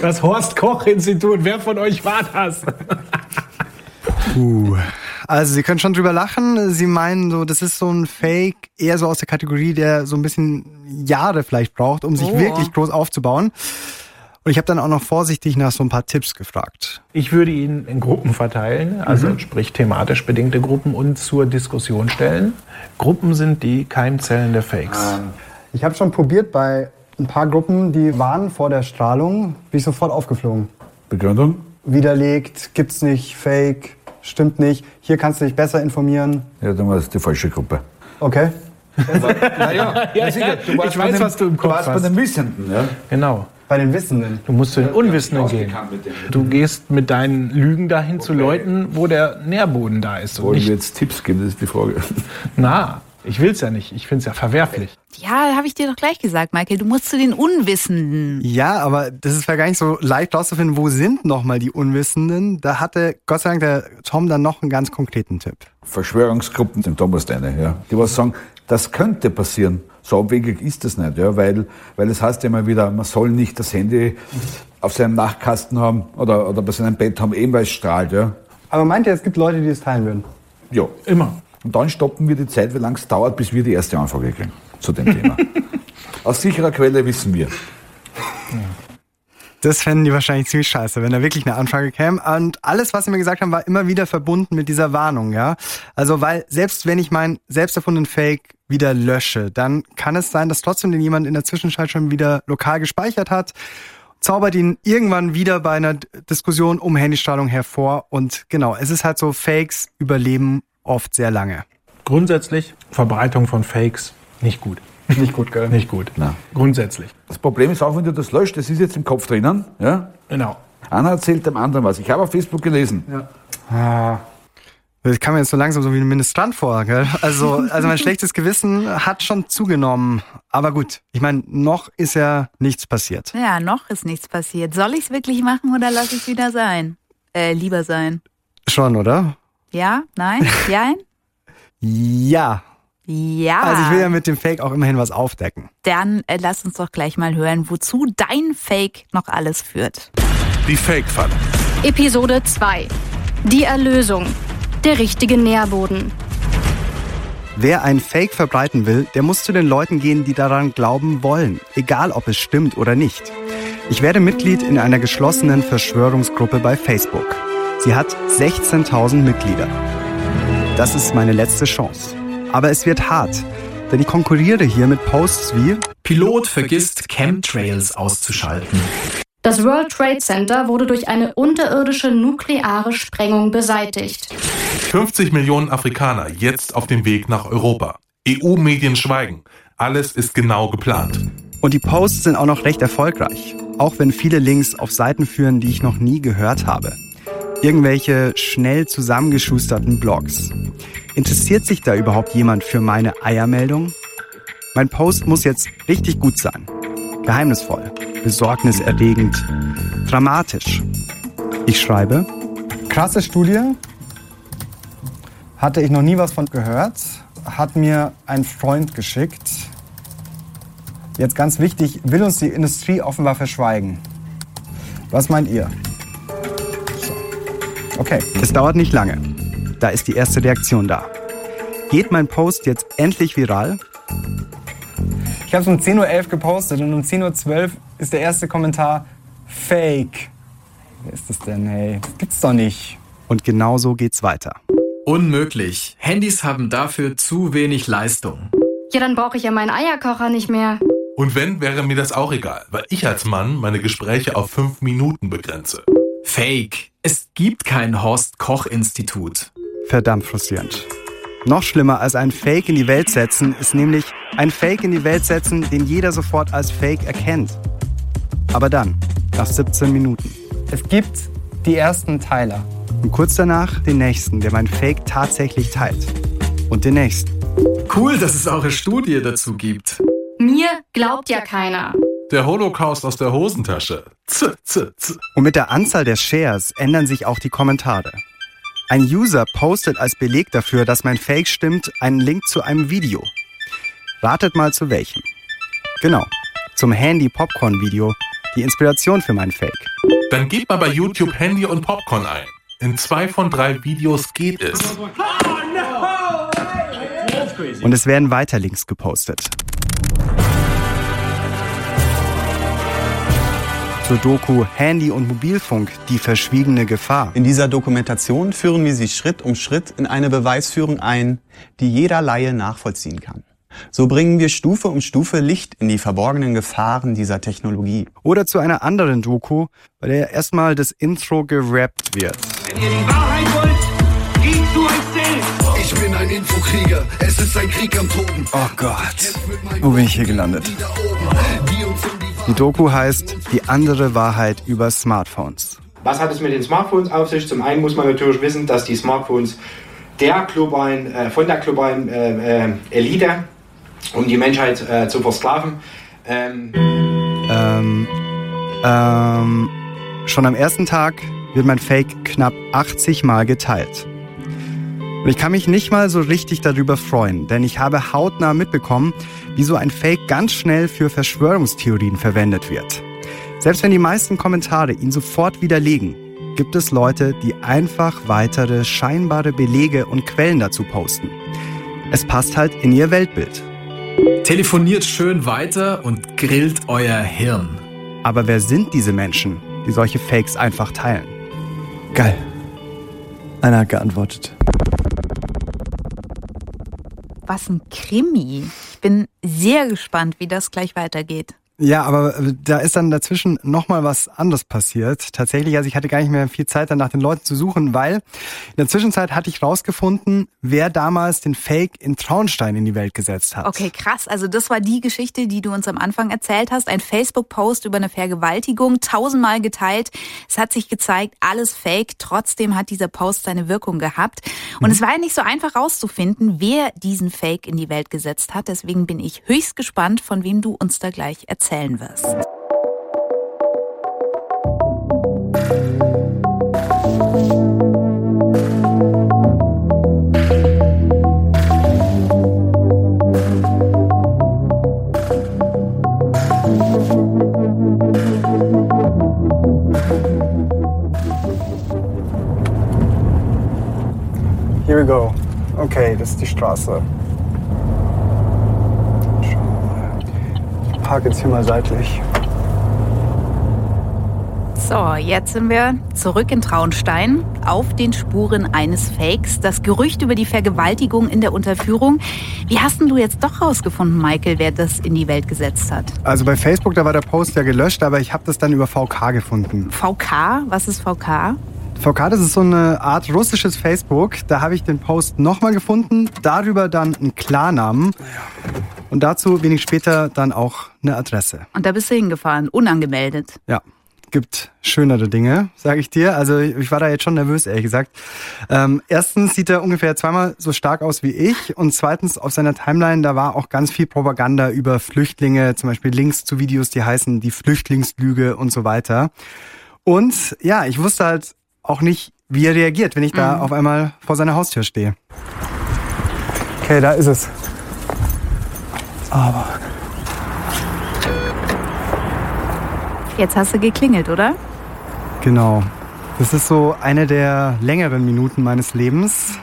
S19: Das Horst Koch Institut, wer von euch war das?
S3: Puh. Also Sie können schon drüber lachen. Sie meinen so, das ist so ein Fake, eher so aus der Kategorie, der so ein bisschen Jahre vielleicht braucht, um sich
S19: Oh.
S3: wirklich groß aufzubauen. Und ich habe dann auch noch vorsichtig nach so ein paar Tipps gefragt.
S19: Ich würde ihn in Gruppen verteilen, also
S3: Mhm.
S19: sprich thematisch bedingte Gruppen und zur Diskussion stellen. Gruppen sind die Keimzellen der Fakes.
S9: Ich habe schon probiert bei ein paar Gruppen, die waren vor der Strahlung, bin ich sofort aufgeflogen.
S20: Begründung?
S9: Widerlegt, gibt's nicht, fake, stimmt nicht. Hier kannst du dich besser informieren.
S20: Ja, dann war das die falsche Gruppe.
S9: Okay.
S20: Naja,
S19: Ja, ja,
S20: Du warst
S19: ich
S20: bei
S19: weiß,
S20: den-
S19: was du im
S20: du
S19: Kopf
S20: warst bei
S19: hast.
S20: den Wissenden, ja?
S19: Genau.
S9: Bei den Wissenden.
S19: Du musst zu den Unwissenden gehen. Du gehst mit deinen Lügen dahin zu Leuten, wo der Nährboden da ist. Und
S20: Wollen
S19: nicht,
S20: wir jetzt Tipps geben? Das ist die Frage.
S19: na, ich will's ja nicht. Ich find's ja verwerflich.
S2: Ja, habe ich dir doch gleich gesagt, Michael. Du musst zu den Unwissenden.
S3: Ja, aber das ist vielleicht gar nicht so leicht rauszufinden, wo sind nochmal die Unwissenden. Da hatte Gott sei Dank der Tom dann noch einen ganz konkreten Tipp.
S20: Verschwörungsgruppen, den Thomas deine, ja. Die was sagen, das könnte passieren. So abwegig ist das nicht, ja, weil, weil es heißt ja immer wieder, man soll nicht das Handy auf seinem Nachtkasten haben oder, oder bei seinem Bett haben, eben weil es strahlt, ja.
S9: Aber meint ihr, es gibt Leute, die es teilen würden?
S20: Ja.
S19: Immer.
S20: Und dann stoppen wir die Zeit, wie lange es dauert, bis wir die erste Anfrage kriegen zu dem Thema. Aus sicherer Quelle wissen wir.
S3: Das fänden die wahrscheinlich ziemlich scheiße, wenn da wirklich eine Anfrage käme. Und alles, was sie mir gesagt haben, war immer wieder verbunden mit dieser Warnung, ja. Also, weil selbst wenn ich meinen selbst erfundenen Fake wieder lösche, dann kann es sein, dass trotzdem den jemand in der Zwischenzeit schon wieder lokal gespeichert hat, zaubert ihn irgendwann wieder bei einer Diskussion um Handystrahlung hervor. Und genau, es ist halt so, Fakes überleben oft sehr lange.
S19: Grundsätzlich Verbreitung von Fakes nicht gut.
S9: Nicht gut, gell?
S19: Nicht gut.
S20: Nein.
S19: Grundsätzlich.
S20: Das Problem ist auch, wenn du das löscht, das ist jetzt im Kopf drinnen, ja.
S19: Genau.
S20: Einer erzählt dem anderen was. Ich habe auf Facebook gelesen.
S3: Ah. Das kam mir jetzt so langsam so wie ein Ministrant vor, gell? Also, also mein schlechtes Gewissen hat schon zugenommen. Aber gut, ich meine, noch ist ja nichts passiert.
S2: Ja, noch ist nichts passiert. Soll ich es wirklich machen oder lasse ich es wieder sein? Äh, lieber sein.
S3: Schon, oder?
S2: Ja? Nein? Jein?
S3: Ja.
S2: Ja.
S3: Also ich will ja mit dem Fake auch immerhin was aufdecken.
S2: Dann äh, lass uns doch gleich mal hören, wozu dein Fake noch alles führt.
S21: Die Fake-Falle.
S15: Episode 2. Die Erlösung. Der richtige Nährboden.
S3: Wer ein Fake verbreiten will, der muss zu den Leuten gehen, die daran glauben wollen, egal ob es stimmt oder nicht. Ich werde Mitglied in einer geschlossenen Verschwörungsgruppe bei Facebook. Sie hat 16.000 Mitglieder. Das ist meine letzte Chance. Aber es wird hart, denn ich konkurriere hier mit Posts wie
S14: Pilot vergisst, Chemtrails auszuschalten.
S15: Das World Trade Center wurde durch eine unterirdische nukleare Sprengung beseitigt.
S21: 50 Millionen Afrikaner jetzt auf dem Weg nach Europa. EU-Medien schweigen. Alles ist genau geplant.
S3: Und die Posts sind auch noch recht erfolgreich, auch wenn viele Links auf Seiten führen, die ich noch nie gehört habe. Irgendwelche schnell zusammengeschusterten Blogs. Interessiert sich da überhaupt jemand für meine Eiermeldung? Mein Post muss jetzt richtig gut sein. Geheimnisvoll, besorgniserregend, dramatisch. Ich schreibe,
S9: Krasse Studie. Hatte ich noch nie was von gehört. Hat mir ein Freund geschickt. Jetzt ganz wichtig, will uns die Industrie offenbar verschweigen. Was meint ihr? Okay.
S3: es dauert nicht lange. Da ist die erste Reaktion da. Geht mein Post jetzt endlich viral?
S9: Ich habe es um 10.11 Uhr gepostet und um 10.12 Uhr ist der erste Kommentar Fake. Wer ist das denn, hey? Das gibt's doch nicht.
S3: Und genau so geht's weiter.
S14: Unmöglich. Handys haben dafür zu wenig Leistung.
S15: Ja, dann brauche ich ja meinen Eierkocher nicht mehr.
S21: Und wenn, wäre mir das auch egal, weil ich als Mann meine Gespräche auf fünf Minuten begrenze.
S14: Fake. Es gibt kein Horst-Koch-Institut.
S3: Verdammt frustrierend. Noch schlimmer als ein Fake in die Welt setzen ist nämlich ein Fake in die Welt setzen, den jeder sofort als Fake erkennt. Aber dann, nach 17 Minuten.
S9: Es gibt die ersten Teiler.
S3: Und kurz danach den nächsten, der mein Fake tatsächlich teilt. Und den nächsten.
S14: Cool, dass es auch eine Studie dazu gibt.
S15: Mir glaubt ja keiner.
S21: Der Holocaust aus der Hosentasche. Z, z, z.
S3: Und mit der Anzahl der Shares ändern sich auch die Kommentare. Ein User postet als Beleg dafür, dass mein Fake stimmt, einen Link zu einem Video. Ratet mal zu welchem. Genau, zum Handy-Popcorn-Video, die Inspiration für mein Fake.
S21: Dann gib mal bei YouTube Handy und Popcorn ein. In zwei von drei Videos geht es.
S3: Und es werden weiter Links gepostet. Zur Doku Handy und Mobilfunk, die verschwiegene Gefahr.
S22: In dieser Dokumentation führen wir Sie Schritt um Schritt in eine Beweisführung ein, die jeder Laie nachvollziehen kann. So bringen wir Stufe um Stufe Licht in die verborgenen Gefahren dieser Technologie.
S3: Oder zu einer anderen Doku, bei der erstmal das Intro gerappt wird.
S23: Wenn ihr die Wahrheit wollt, geht zu euch selbst.
S24: Ich bin ein Infokrieger, es ist ein Krieg am Toben.
S3: Oh Gott, wo bin ich hier gelandet? Die Doku heißt Die andere Wahrheit über Smartphones.
S25: Was hat es mit den Smartphones auf sich? Zum einen muss man natürlich wissen, dass die Smartphones der globalen, äh, von der globalen äh, äh, Elite, um die Menschheit äh, zu versklaven. Ähm,
S3: Ähm, ähm, schon am ersten Tag wird mein Fake knapp 80 Mal geteilt. Und ich kann mich nicht mal so richtig darüber freuen, denn ich habe hautnah mitbekommen, wie so ein Fake ganz schnell für Verschwörungstheorien verwendet wird. Selbst wenn die meisten Kommentare ihn sofort widerlegen, gibt es Leute, die einfach weitere scheinbare Belege und Quellen dazu posten. Es passt halt in ihr Weltbild.
S14: Telefoniert schön weiter und grillt euer Hirn.
S3: Aber wer sind diese Menschen, die solche Fakes einfach teilen? Geil. Einer hat geantwortet.
S2: Was ein Krimi. Ich bin sehr gespannt, wie das gleich weitergeht.
S3: Ja, aber äh, da ist dann dazwischen nochmal was anderes passiert. Tatsächlich, also ich hatte gar nicht mehr viel Zeit, dann nach den Leuten zu suchen, weil in der Zwischenzeit hatte ich rausgefunden, wer damals den Fake in Traunstein in die Welt gesetzt hat.
S2: Okay, krass. Also das war die Geschichte, die du uns am Anfang erzählt hast. Ein Facebook-Post über eine Vergewaltigung, tausendmal geteilt. Es hat sich gezeigt, alles Fake. Trotzdem hat dieser Post seine Wirkung gehabt. Und
S3: Mhm.
S2: es war ja nicht so einfach rauszufinden, wer diesen Fake in die Welt gesetzt hat. Deswegen bin ich höchst gespannt, von wem du uns da gleich erzählen wirst.
S3: Here we go. Okay, das ist die Straße. Schauen wir mal. Ich parke jetzt hier mal seitlich.
S2: So, jetzt sind wir zurück in Traunstein auf den Spuren eines Fakes. Das Gerücht über die Vergewaltigung in der Unterführung. Wie hast denn du jetzt doch rausgefunden, Michael, wer das in die Welt gesetzt hat?
S3: Also bei Facebook, da war der Post ja gelöscht, aber ich habe das dann über VK gefunden.
S2: VK? Was ist VK?
S3: VK, das ist so eine Art russisches Facebook. Da habe ich den Post nochmal gefunden, darüber dann einen Klarnamen und dazu wenig später dann auch eine Adresse.
S2: Und da bist du hingefahren, unangemeldet.
S3: Ja, gibt schönere Dinge, sage ich dir. Also ich war da jetzt schon nervös, ehrlich gesagt. Ähm, erstens sieht er ungefähr zweimal so stark aus wie ich und zweitens auf seiner Timeline, da war auch ganz viel Propaganda über Flüchtlinge, zum Beispiel Links zu Videos, die heißen die Flüchtlingslüge und so weiter. Und ja, ich wusste halt auch nicht, wie er reagiert, wenn ich da
S2: Mhm.
S3: auf einmal vor seiner Haustür stehe. Okay, da ist es. Aber
S2: Jetzt hast du geklingelt, oder?
S3: Genau. Das ist so eine der längeren Minuten meines Lebens.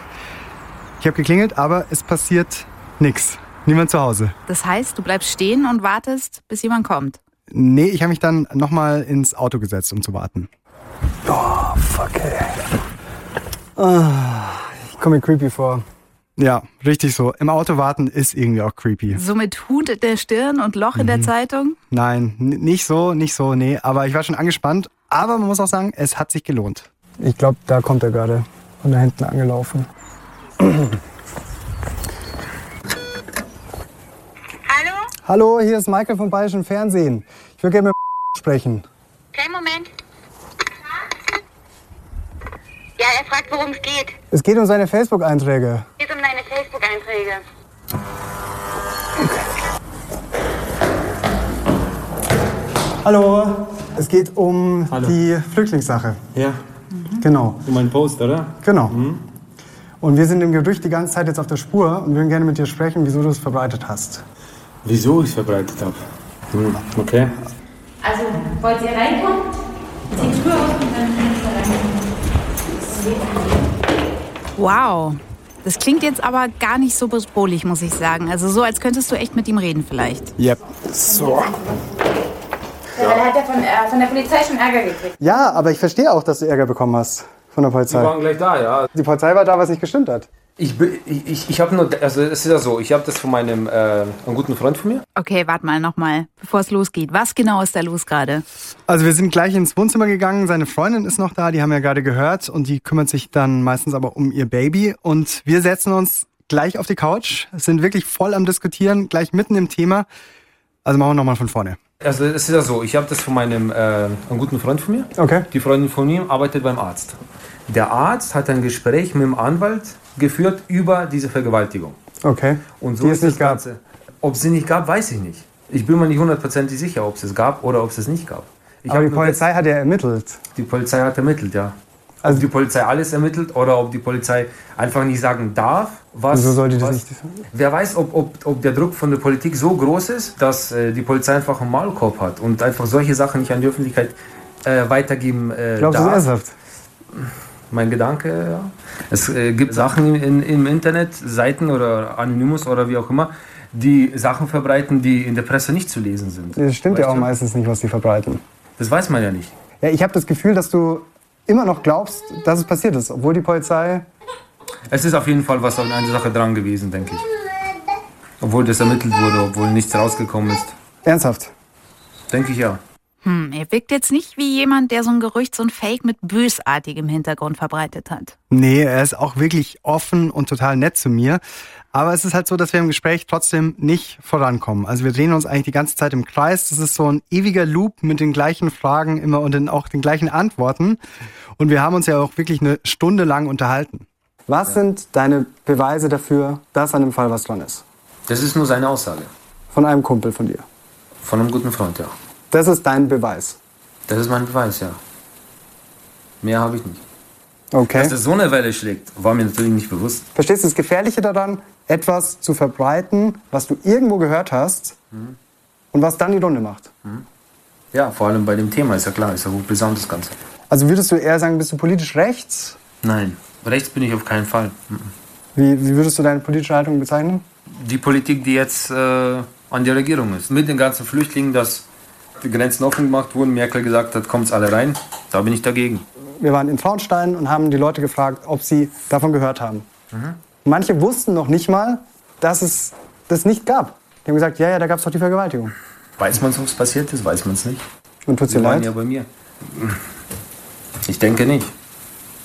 S3: Ich habe geklingelt, aber es passiert nichts. Niemand zu Hause.
S2: Das heißt, du bleibst stehen und wartest, bis jemand kommt.
S3: Nee, ich habe mich dann nochmal ins Auto gesetzt, um zu warten. Oh, fuck, ey. Ah, ich komme mir creepy vor. Ja, richtig so. Im Auto warten ist irgendwie auch creepy.
S2: So mit Hut in der Stirn und Loch in der
S3: Mhm.
S2: Zeitung.
S3: Nein, nicht so, nicht so, nee. Aber ich war schon angespannt. Aber man muss auch sagen, es hat sich gelohnt. Ich glaube, da kommt er gerade von da hinten angelaufen.
S26: Hallo?
S3: Hallo, hier ist Michael vom Bayerischen Fernsehen. Ich würde gerne mit sprechen.
S26: Kleinen Moment. Ja, er fragt, worum es geht.
S3: Es geht um seine Facebook-Einträge.
S26: Es geht um deine Facebook-Einträge.
S3: Hallo. Es geht um die Flüchtlingssache.
S27: Ja.
S3: Genau.
S27: Um einen Post, oder?
S3: Genau. Und wir sind im Gerücht die ganze Zeit jetzt auf der Spur und würden gerne mit dir sprechen, wieso du es verbreitet hast.
S27: Wieso ich es verbreitet habe? Hm, okay.
S26: Also, wollt ihr reinkommen? Zieht Tür auf und dann.
S2: Wow. Das klingt jetzt aber gar nicht so bedrohlich, muss ich sagen. Also so, als könntest du echt mit ihm reden vielleicht.
S3: Yep. So.
S28: Ja, er hat ja von, äh, von der Polizei schon Ärger gekriegt.
S9: Ja, aber ich verstehe auch, dass du Ärger bekommen hast von der Polizei.
S29: Die waren gleich da, ja.
S9: Die Polizei war da, was nicht gestimmt hat.
S29: Ich, ich, ich, ich habe nur, also es ist ja so, ich habe das von meinem, äh, einem guten Freund von mir.
S2: Okay, warte mal nochmal, bevor es losgeht. Was genau ist da los gerade?
S3: Also wir sind gleich ins Wohnzimmer gegangen, seine Freundin ist noch da, die haben wir gerade gehört und die kümmert sich dann meistens aber um ihr Baby und wir setzen uns gleich auf die Couch, sind wirklich voll am Diskutieren, gleich mitten im Thema. Also machen wir nochmal von vorne.
S29: Also es ist ja so, ich habe das von meinem, äh, einem guten Freund von mir.
S3: Okay.
S29: Die Freundin von ihm arbeitet beim Arzt. Der Arzt hat ein Gespräch mit dem Anwalt geführt über diese Vergewaltigung.
S3: Okay.
S29: Und so
S3: Die
S29: ist
S3: es nicht
S29: das Ganze. Ob es sie nicht gab, weiß ich nicht. Ich bin mir nicht hundertprozentig sicher, ob es es gab oder ob es es nicht gab. Ich
S9: Aber die Polizei hat ja ermittelt.
S29: Die Polizei hat ermittelt, ja. Also ob die Polizei alles ermittelt oder ob die Polizei einfach nicht sagen darf, was.
S9: Wieso sollte das nicht-
S29: Wer weiß, ob, ob, ob der Druck von der Politik so groß ist, dass äh, die Polizei einfach einen Maulkorb hat und einfach solche Sachen nicht an die Öffentlichkeit äh, weitergeben äh,
S9: Glaubst du
S29: darf.
S9: das ernsthaft?
S29: Mein Gedanke, ja. Es äh, gibt Sachen in, im Internet, Seiten oder Anonymous oder wie auch immer, die Sachen verbreiten, die in der Presse nicht zu lesen sind.
S9: Das stimmt ja
S29: Weißt
S9: auch
S29: du?
S9: meistens nicht, was sie verbreiten.
S29: Das weiß man ja nicht.
S9: Ja, ich habe das Gefühl, dass du immer noch glaubst, dass es passiert ist, obwohl die Polizei.
S29: Es ist auf jeden Fall was an einer Sache dran gewesen, denke ich. Obwohl das ermittelt wurde, obwohl nichts rausgekommen ist.
S9: Ernsthaft?
S29: Denke ich ja.
S2: Hm, er wirkt jetzt nicht wie jemand, der so ein Gerücht, so ein Fake mit bösartigem Hintergrund verbreitet hat.
S3: Nee, er ist auch wirklich offen und total nett zu mir. Aber es ist halt so, dass wir im Gespräch trotzdem nicht vorankommen. Also wir drehen uns eigentlich die ganze Zeit im Kreis. Das ist so ein ewiger Loop mit den gleichen Fragen immer und dann auch den gleichen Antworten. Und wir haben uns ja auch wirklich eine Stunde lang unterhalten.
S9: Was sind deine Beweise dafür, dass an dem Fall was dran ist?
S29: Das ist nur seine Aussage.
S9: Von einem Kumpel von dir.
S29: Von einem guten Freund, ja.
S9: Das ist dein Beweis.
S29: Das ist mein Beweis, ja. Mehr habe ich nicht.
S9: Okay.
S29: Dass das so eine Welle schlägt, war mir natürlich nicht bewusst.
S9: Verstehst du das Gefährliche daran, etwas zu verbreiten, was du irgendwo gehört hast
S29: Mhm.
S9: und was dann die Runde macht?
S29: Ja, vor allem bei dem Thema ist ja klar, ist ja hochbrisant das Ganze.
S9: Also würdest du eher sagen, bist du politisch rechts?
S29: Nein, rechts bin ich auf keinen Fall. Mhm.
S9: Wie, wie würdest du deine politische Haltung bezeichnen?
S29: Die Politik, die jetzt äh, an der Regierung ist, mit den ganzen Flüchtlingen, dass die Grenzen offen gemacht wurden, Merkel gesagt hat, kommt's alle rein, da bin ich dagegen.
S9: Wir waren in Traunstein und haben die Leute gefragt, ob sie davon gehört haben.
S29: Mhm.
S9: Manche wussten noch nicht mal, dass es das nicht gab. Die haben gesagt, ja, ja, da gab es doch die Vergewaltigung.
S29: Weiß man, was passiert ist? Weiß man es nicht.
S9: Und tut's
S29: Sie
S9: dir leid?
S29: ja bei mir. Ich denke nicht.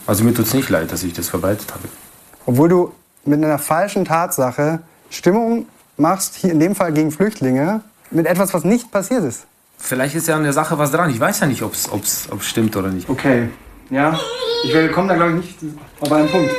S29: Also mir tut's nicht leid, dass ich das verbreitet habe.
S9: Obwohl du mit einer falschen Tatsache Stimmung machst, hier in dem Fall gegen Flüchtlinge, mit etwas, was nicht passiert ist.
S29: Vielleicht ist ja an der Sache was dran. Ich weiß ja nicht, ob es stimmt oder nicht.
S9: Okay, ja. Ich komme da, glaube ich, nicht auf einen Punkt.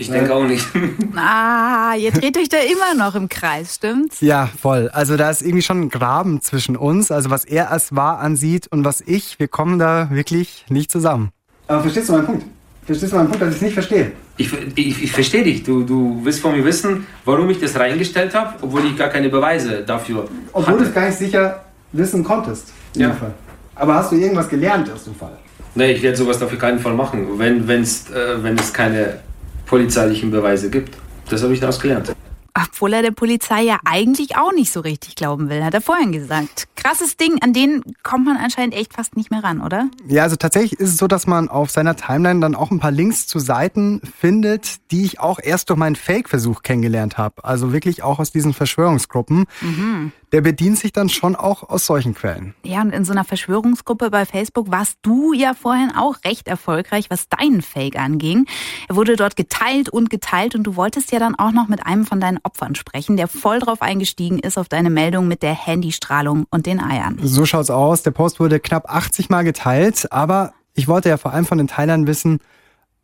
S29: Ich denke auch nicht.
S2: Ah, ihr dreht euch da immer noch im Kreis, stimmt's?
S3: Ja, voll. Also da ist irgendwie schon ein Graben zwischen uns. Also was er als wahr ansieht und was ich, wir kommen da wirklich nicht zusammen.
S9: Aber verstehst du meinen Punkt? Verstehst du meinen Punkt, dass ich es nicht verstehe?
S29: Ich, ich, ich verstehe dich. Du, du willst von mir wissen, warum ich das reingestellt habe, obwohl ich gar keine Beweise dafür
S9: Obwohl
S29: hatte.
S9: es gar nicht sicher wissen konntest. In
S29: Ja.
S9: dem Fall. Aber hast du irgendwas gelernt aus dem Fall?
S29: Nee, ich werde sowas auf keinen Fall machen, wenn, wenn's, äh, wenn es keine polizeilichen Beweise gibt. Das habe ich daraus gelernt.
S2: Obwohl er der Polizei ja eigentlich auch nicht so richtig glauben will, hat er vorhin gesagt. Krasses Ding, an den kommt man anscheinend echt fast nicht mehr ran, oder?
S3: Ja, also tatsächlich ist es so, dass man auf seiner Timeline dann auch ein paar Links zu Seiten findet, die ich auch erst durch meinen Fake-Versuch kennengelernt habe. Also wirklich auch aus diesen Verschwörungsgruppen.
S2: Mhm.
S3: Der bedient sich dann schon auch aus solchen Quellen.
S2: Ja, und in so einer Verschwörungsgruppe bei Facebook warst du ja vorhin auch recht erfolgreich, was deinen Fake anging. Er wurde dort geteilt und geteilt und du wolltest ja dann auch noch mit einem von deinen Opfern sprechen, der voll drauf eingestiegen ist auf deine Meldung mit der Handystrahlung und den Eiern.
S3: So schaut's aus. Der Post wurde knapp 80 Mal geteilt, aber ich wollte ja vor allem von den Teilern wissen,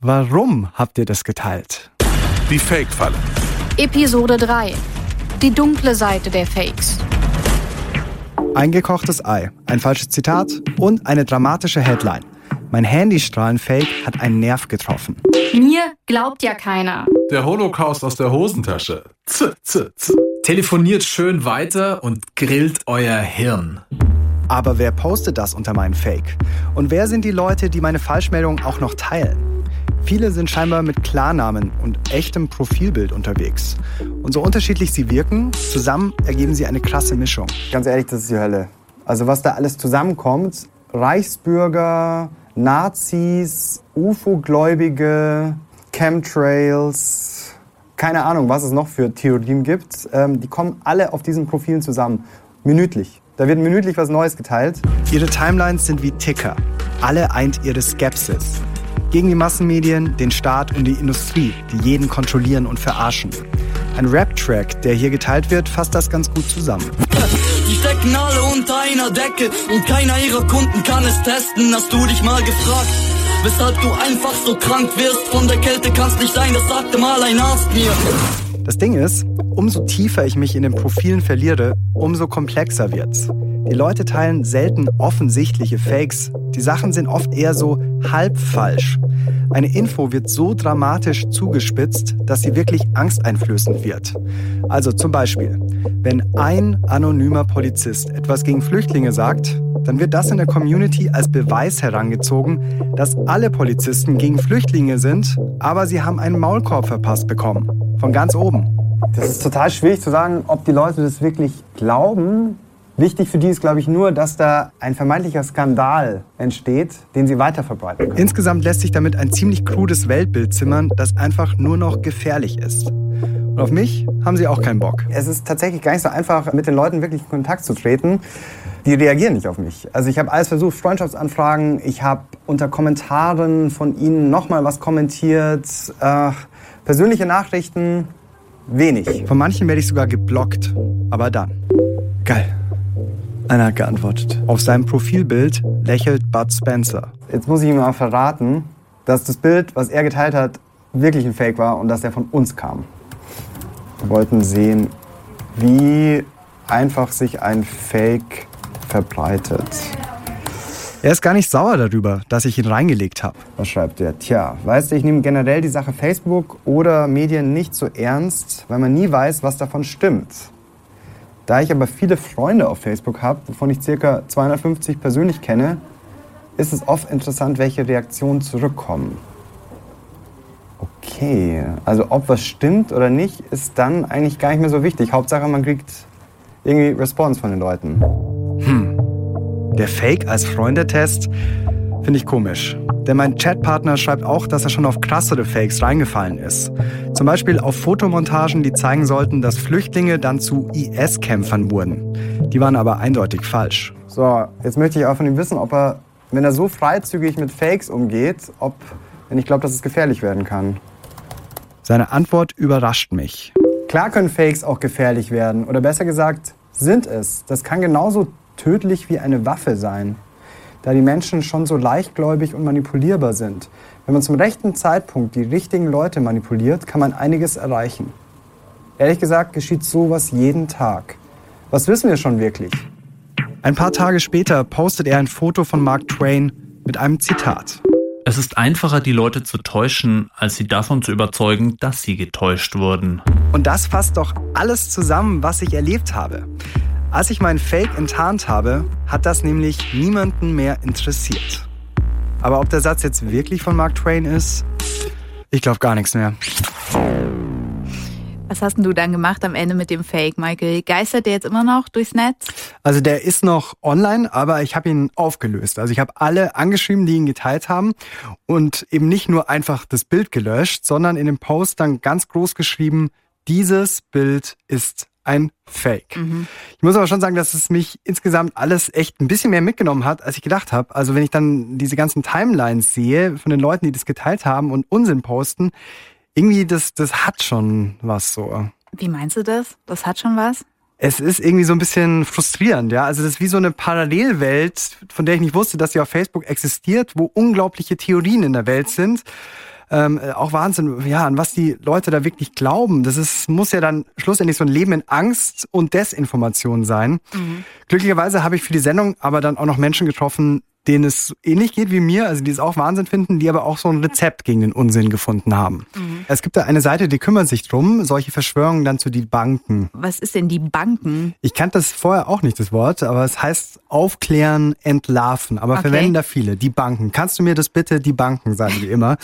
S3: warum habt ihr das geteilt?
S21: Die Fake-Falle.
S15: Episode 3. Die dunkle Seite der Fakes.
S3: Eingekochtes Ei, ein falsches Zitat und eine dramatische Headline. Mein Handystrahlen-Fake hat einen Nerv getroffen.
S15: Mir glaubt ja keiner.
S21: Der Holocaust aus der Hosentasche. Z, z, z.
S14: Telefoniert schön weiter und grillt euer Hirn.
S3: Aber wer postet das unter meinem Fake? Und wer sind die Leute, die meine Falschmeldung auch noch teilen? Viele sind scheinbar mit Klarnamen und echtem Profilbild unterwegs. Und so unterschiedlich sie wirken, zusammen ergeben sie eine krasse Mischung.
S9: Ganz ehrlich, das ist die Hölle. Also was da alles zusammenkommt, Reichsbürger, Nazis, UFO-Gläubige, Chemtrails, keine Ahnung, was es noch für Theorien gibt, ähm, die kommen alle auf diesen Profilen zusammen. Minütlich. Da wird minütlich was Neues geteilt.
S3: Ihre Timelines sind wie Ticker. Alle eint ihre Skepsis. Gegen die Massenmedien, den Staat und die Industrie, die jeden kontrollieren und verarschen. Ein Rap-Track, der hier geteilt wird, fasst das ganz gut zusammen.
S30: Die stecken alle unter einer Decke und keiner ihrer Kunden kann es testen. Hast du dich mal gefragt, weshalb du einfach so krank wirst? Von der Kälte kann's nicht sein, das sagte mal ein Arzt mir.
S3: Das Ding ist, umso tiefer ich mich in den Profilen verliere, umso komplexer wird's. Die Leute teilen selten offensichtliche Fakes. Die Sachen sind oft eher so halb falsch. Eine Info wird so dramatisch zugespitzt, dass sie wirklich angsteinflößend wird. Also zum Beispiel, wenn ein anonymer Polizist etwas gegen Flüchtlinge sagt, dann wird das in der Community als Beweis herangezogen, dass alle Polizisten gegen Flüchtlinge sind, aber sie haben einen Maulkorb verpasst bekommen. Von ganz oben.
S9: Das ist total schwierig zu sagen, ob die Leute das wirklich glauben. Wichtig für die ist, glaube ich, nur, dass da ein vermeintlicher Skandal entsteht, den sie weiterverbreiten können.
S3: Insgesamt lässt sich damit ein ziemlich krudes Weltbild zimmern, das einfach nur noch gefährlich ist. Und auf mich haben sie auch keinen Bock.
S9: Es ist tatsächlich gar nicht so einfach, mit den Leuten wirklich in Kontakt zu treten. Die reagieren nicht auf mich. Also ich habe alles versucht, Freundschaftsanfragen, ich habe unter Kommentaren von ihnen nochmal was kommentiert, äh, persönliche Nachrichten, wenig.
S3: Von manchen werde ich sogar geblockt. Aber dann. Geil. Einer hat geantwortet. Auf seinem Profilbild lächelt Bud Spencer.
S9: Jetzt muss ich ihm mal verraten, dass das Bild, was er geteilt hat, wirklich ein Fake war und dass er von uns kam. Wir wollten sehen, wie einfach sich ein Fake verbreitet.
S3: Er ist gar nicht sauer darüber, dass ich ihn reingelegt habe.
S9: Was schreibt er? Tja, weißt du, ich nehme generell die Sache Facebook oder Medien nicht so ernst, weil man nie weiß, was davon stimmt. Da ich aber viele Freunde auf Facebook habe, wovon ich ca. 250 persönlich kenne, ist es oft interessant, welche Reaktionen zurückkommen. Okay, also ob was stimmt oder nicht, ist dann eigentlich gar nicht mehr so wichtig. Hauptsache, man kriegt irgendwie Response von den Leuten.
S3: Hm. Der Fake als Freundetest finde ich komisch. Denn mein Chatpartner schreibt auch, dass er schon auf krassere Fakes reingefallen ist. Zum Beispiel auf Fotomontagen, die zeigen sollten, dass Flüchtlinge dann zu IS-Kämpfern wurden. Die waren aber eindeutig falsch.
S9: So, jetzt möchte ich auch von ihm wissen, ob er, wenn er so freizügig mit Fakes umgeht, ob, wenn ich glaube, dass es gefährlich werden kann.
S3: Seine Antwort überrascht mich.
S9: Klar können Fakes auch gefährlich werden. Oder besser gesagt, sind es. Das kann genauso tödlich wie eine Waffe sein, da die Menschen schon so leichtgläubig und manipulierbar sind. Wenn man zum rechten Zeitpunkt die richtigen Leute manipuliert, kann man einiges erreichen. Ehrlich gesagt geschieht sowas jeden Tag. Was wissen wir schon wirklich?
S3: Ein paar Tage später postet er ein Foto von Mark Twain mit einem Zitat.
S12: Es ist einfacher, die Leute zu täuschen, als sie davon zu überzeugen, dass sie getäuscht wurden.
S3: Und das fasst doch alles zusammen, was ich erlebt habe. Als ich meinen Fake enttarnt habe, hat das nämlich niemanden mehr interessiert. Aber ob der Satz jetzt wirklich von Mark Twain ist, ich glaube gar nichts mehr.
S2: Was hast denn du dann gemacht am Ende mit dem Fake, Michael? Geistert der jetzt immer noch durchs Netz?
S3: Also der ist noch online, aber ich habe ihn aufgelöst. Also ich habe alle angeschrieben, die ihn geteilt haben und eben nicht nur einfach das Bild gelöscht, sondern in dem Post dann ganz groß geschrieben, dieses Bild ist ein Fake. Mhm. Ich muss aber schon sagen, dass es mich insgesamt alles echt ein bisschen mehr mitgenommen hat, als ich gedacht habe. Also wenn ich dann diese ganzen Timelines sehe von den Leuten, die das geteilt haben und Unsinn posten, irgendwie das, das hat schon was so.
S2: Wie meinst du das? Das hat schon was?
S3: Es ist irgendwie so ein bisschen frustrierend, ja. Also das ist wie so eine Parallelwelt, von der ich nicht wusste, dass sie auf Facebook existiert, wo unglaubliche Theorien in der Welt sind ähm, auch Wahnsinn, ja, an was die Leute da wirklich glauben. Das ist, muss ja dann schlussendlich so ein Leben in Angst und Desinformation sein. Mhm. Glücklicherweise habe ich für die Sendung aber dann auch noch Menschen getroffen, denen es ähnlich geht wie mir, also die es auch Wahnsinn finden, die aber auch so ein Rezept gegen den Unsinn gefunden haben. Mhm. Es gibt da eine Seite, die kümmert sich drum, solche Verschwörungen dann zu die Banken.
S2: Was ist denn die Banken?
S3: Ich kannte das vorher auch nicht, das Wort, aber es heißt aufklären, entlarven. Aber
S2: Okay.
S3: verwenden da viele. Die Banken. Kannst du mir das bitte, die Banken, sagen die immer.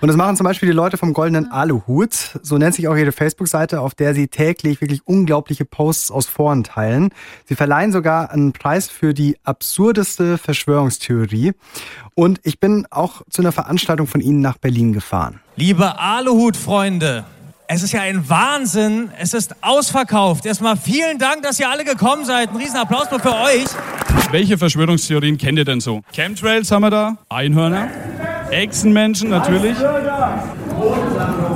S3: Und das machen zum Beispiel die Leute vom Goldenen Aluhut. So nennt sich auch ihre Facebook-Seite, auf der sie täglich wirklich unglaubliche Posts aus Foren teilen. Sie verleihen sogar einen Preis für die absurdeste Verschwörungstheorie. Und ich bin auch zu einer Veranstaltung von ihnen nach Berlin gefahren.
S31: Liebe Aluhut-Freunde, es ist ja ein Wahnsinn. Es ist ausverkauft. Erstmal vielen Dank, dass ihr alle gekommen seid. Ein Riesenapplaus mal für euch.
S32: Welche Verschwörungstheorien kennt ihr denn so? Chemtrails haben wir da, Einhörner, Echsenmenschen natürlich.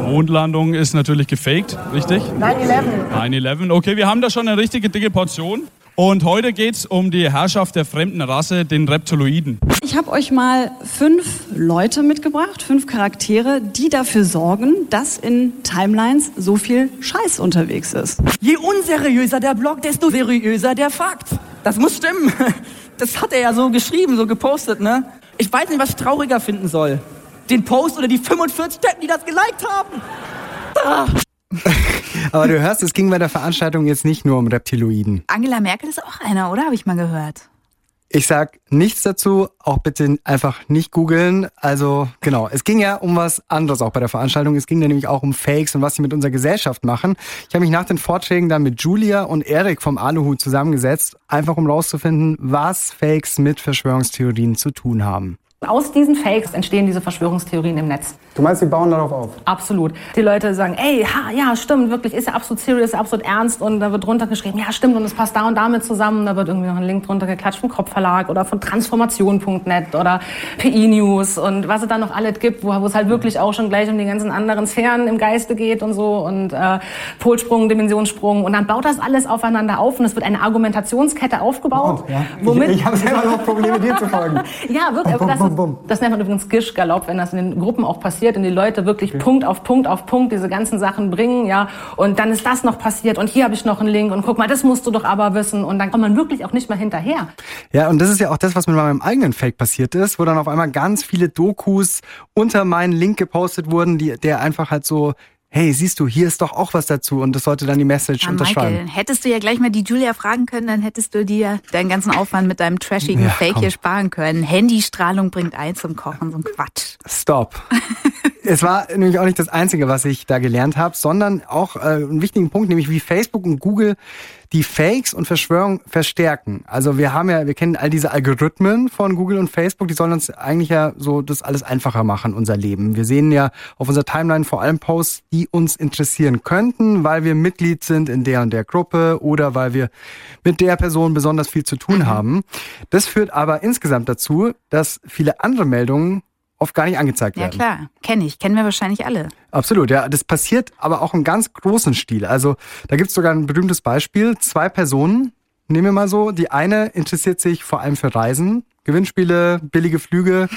S32: Mondlandung ist natürlich gefaked, richtig?
S33: 9-11.
S32: 9-11, okay, wir haben da schon eine richtige dicke Portion. Und heute geht's um die Herrschaft der fremden Rasse, den Reptiloiden.
S34: Ich habe euch mal fünf Leute mitgebracht, fünf Charaktere, die dafür sorgen, dass in Timelines so viel Scheiß unterwegs ist.
S35: Je unseriöser der Blog, desto seriöser der Fakt. Das muss stimmen. Das hat er ja so geschrieben, so gepostet, ne? Ich weiß nicht, was ich trauriger finden soll. Den Post oder die 45 Deppen, die das geliked haben. Ah.
S3: Aber du hörst, es ging bei der Veranstaltung jetzt nicht nur um Reptiloiden.
S2: Angela Merkel ist auch einer, oder? Habe ich mal gehört.
S3: Ich sag nichts dazu, auch bitte einfach nicht googeln. Also genau, es ging ja um was anderes auch bei der Veranstaltung. Es ging ja nämlich auch um Fakes und was sie mit unserer Gesellschaft machen. Ich habe mich nach den Vorträgen dann mit Julia und Erik vom Aluhut zusammengesetzt, einfach um rauszufinden, was Fakes mit Verschwörungstheorien zu tun haben.
S36: Aus diesen Fakes entstehen diese Verschwörungstheorien im Netz.
S9: Du meinst, sie bauen darauf auf?
S36: Absolut. Die Leute sagen, ey, ha, ja, stimmt, wirklich, ist ja absolut serious, ist ja absolut ernst. Und da wird drunter geschrieben, ja, stimmt, und es passt da und damit zusammen. Da wird irgendwie noch ein Link drunter geklatscht vom Kopfverlag oder von transformation.net oder PI News und was es da noch alles gibt, wo, wo es halt wirklich auch schon gleich um die ganzen anderen Sphären im Geiste geht und so und äh, Polsprung, Dimensionssprung. Und dann baut das alles aufeinander auf und es wird eine Argumentationskette aufgebaut.
S9: Ja.
S36: Womit
S9: ich ich habe selber noch Probleme, dir zu folgen.
S36: ja, wirklich. Aber das,
S9: bum, bum.
S36: das nennt man übrigens Gischgalopp, wenn das in den Gruppen auch passiert und die Leute wirklich Punkt auf Punkt auf Punkt diese ganzen Sachen bringen, ja. Und dann ist das noch passiert und hier habe ich noch einen Link und guck mal, das musst du doch aber wissen. Und dann kommt man wirklich auch nicht mehr hinterher.
S3: Ja, und das ist ja auch das, was mit meinem eigenen Fake passiert ist, wo dann auf einmal ganz viele Dokus unter meinen Link gepostet wurden, die, der einfach halt so, hey, siehst du, hier ist doch auch was dazu und das sollte dann die Message
S2: Ah,
S3: unterschreiben.
S2: Michael, hättest du ja gleich mal die Julia fragen können, dann hättest du dir deinen ganzen Aufwand mit deinem trashigen
S3: Ja,
S2: Fake
S3: komm.
S2: hier sparen können. Handystrahlung bringt ein zum Kochen, so ein Quatsch.
S3: Stop. es war nämlich auch nicht das Einzige, was ich da gelernt habe, sondern auch äh, einen wichtigen Punkt, nämlich wie Facebook und Google die Fakes und Verschwörungen verstärken. Also wir haben ja, wir kennen all diese Algorithmen von Google und Facebook, die sollen uns eigentlich ja so das alles einfacher machen, unser Leben. Wir sehen ja auf unserer Timeline vor allem Posts, die uns interessieren könnten, weil wir Mitglied sind in der und der Gruppe oder weil wir mit der Person besonders viel zu tun haben. Das führt aber insgesamt dazu, dass viele andere Meldungen oft gar nicht angezeigt
S2: Ja
S3: werden.
S2: klar, kenne ich, kennen wir wahrscheinlich alle.
S3: Absolut, ja. Das passiert aber auch im ganz großen Stil. Also da gibt's sogar ein berühmtes Beispiel. Zwei Personen, nehmen wir mal so, die eine interessiert sich vor allem für Reisen, Gewinnspiele, billige Flüge.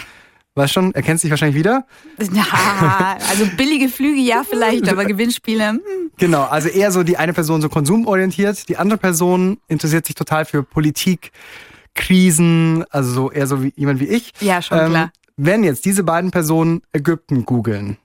S3: Weißt schon, erkennst dich wahrscheinlich wieder?
S2: Ja, also billige Flüge ja vielleicht, aber Gewinnspiele. hm.
S3: Genau, also eher so die eine Person so konsumorientiert, die andere Person interessiert sich total für Politik, Krisen, also so eher so wie jemand wie ich.
S2: Ja, schon klar.
S3: Wenn jetzt diese beiden Personen Ägypten googeln,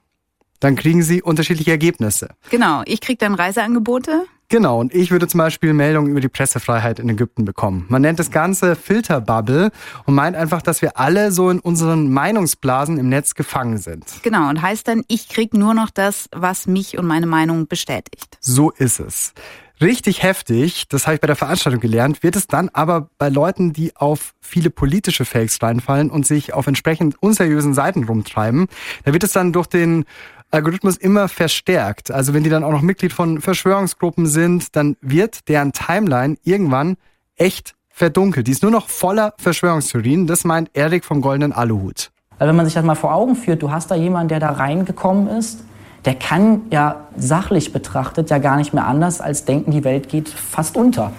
S3: dann kriegen sie unterschiedliche Ergebnisse.
S2: Genau, ich krieg dann Reiseangebote.
S3: Genau, und ich würde zum Beispiel Meldungen über die Pressefreiheit in Ägypten bekommen. Man nennt das Ganze Filterbubble und meint einfach, dass wir alle so in unseren Meinungsblasen im Netz gefangen sind.
S2: Genau, und heißt dann, ich krieg nur noch das, was mich und meine Meinung bestätigt.
S3: So ist es. Richtig heftig, das habe ich bei der Veranstaltung gelernt, wird es dann aber bei Leuten, die auf viele politische Fakes reinfallen und sich auf entsprechend unseriösen Seiten rumtreiben, da wird es dann durch den Algorithmus immer verstärkt. Also wenn die dann auch noch Mitglied von Verschwörungsgruppen sind, dann wird deren Timeline irgendwann echt verdunkelt. Die ist nur noch voller Verschwörungstheorien. Das meint Erik vom Goldenen Aluhut.
S37: Weil wenn man sich das mal vor Augen führt, du hast da jemanden, der da reingekommen ist, der kann ja sachlich betrachtet ja gar nicht mehr anders als denken, die Welt geht fast unter.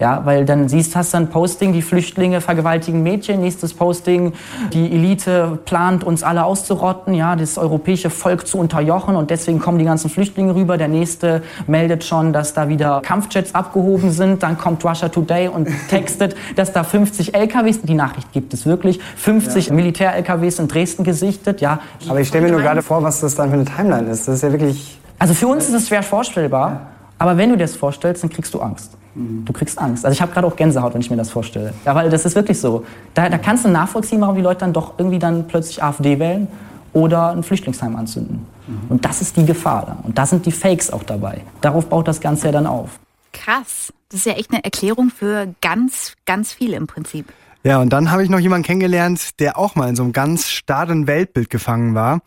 S37: Ja, weil dann siehst, hast dann Posting, die Flüchtlinge vergewaltigen Mädchen, nächstes Posting, die Elite plant uns alle auszurotten, ja, das europäische Volk zu unterjochen und deswegen kommen die ganzen Flüchtlinge rüber. Der nächste meldet schon, dass da wieder Kampfjets abgehoben sind. Dann kommt Russia Today und textet, dass da 50 LKWs, die Nachricht gibt es wirklich, 50 Militär-LKWs in Dresden gesichtet, ja.
S9: Aber ich stelle mir nur gerade vor, was das dann für eine Timeline ist. Das ist ja wirklich.
S37: Also für uns ist es schwer vorstellbar. Aber wenn du dir das vorstellst, dann kriegst du Angst. Du kriegst Angst. Also ich habe gerade auch Gänsehaut, wenn ich mir das vorstelle. Ja, weil das ist wirklich so. Da, da kannst du nachvollziehen, warum die Leute dann doch irgendwie dann plötzlich AfD wählen oder ein Flüchtlingsheim anzünden. Und das ist die Gefahr da. Und da sind die Fakes auch dabei. Darauf baut das Ganze ja dann auf.
S2: Krass. Das ist ja echt eine Erklärung für ganz, ganz viel im Prinzip.
S3: Ja, und dann habe ich noch jemanden kennengelernt, der auch mal in so einem ganz starren Weltbild gefangen war.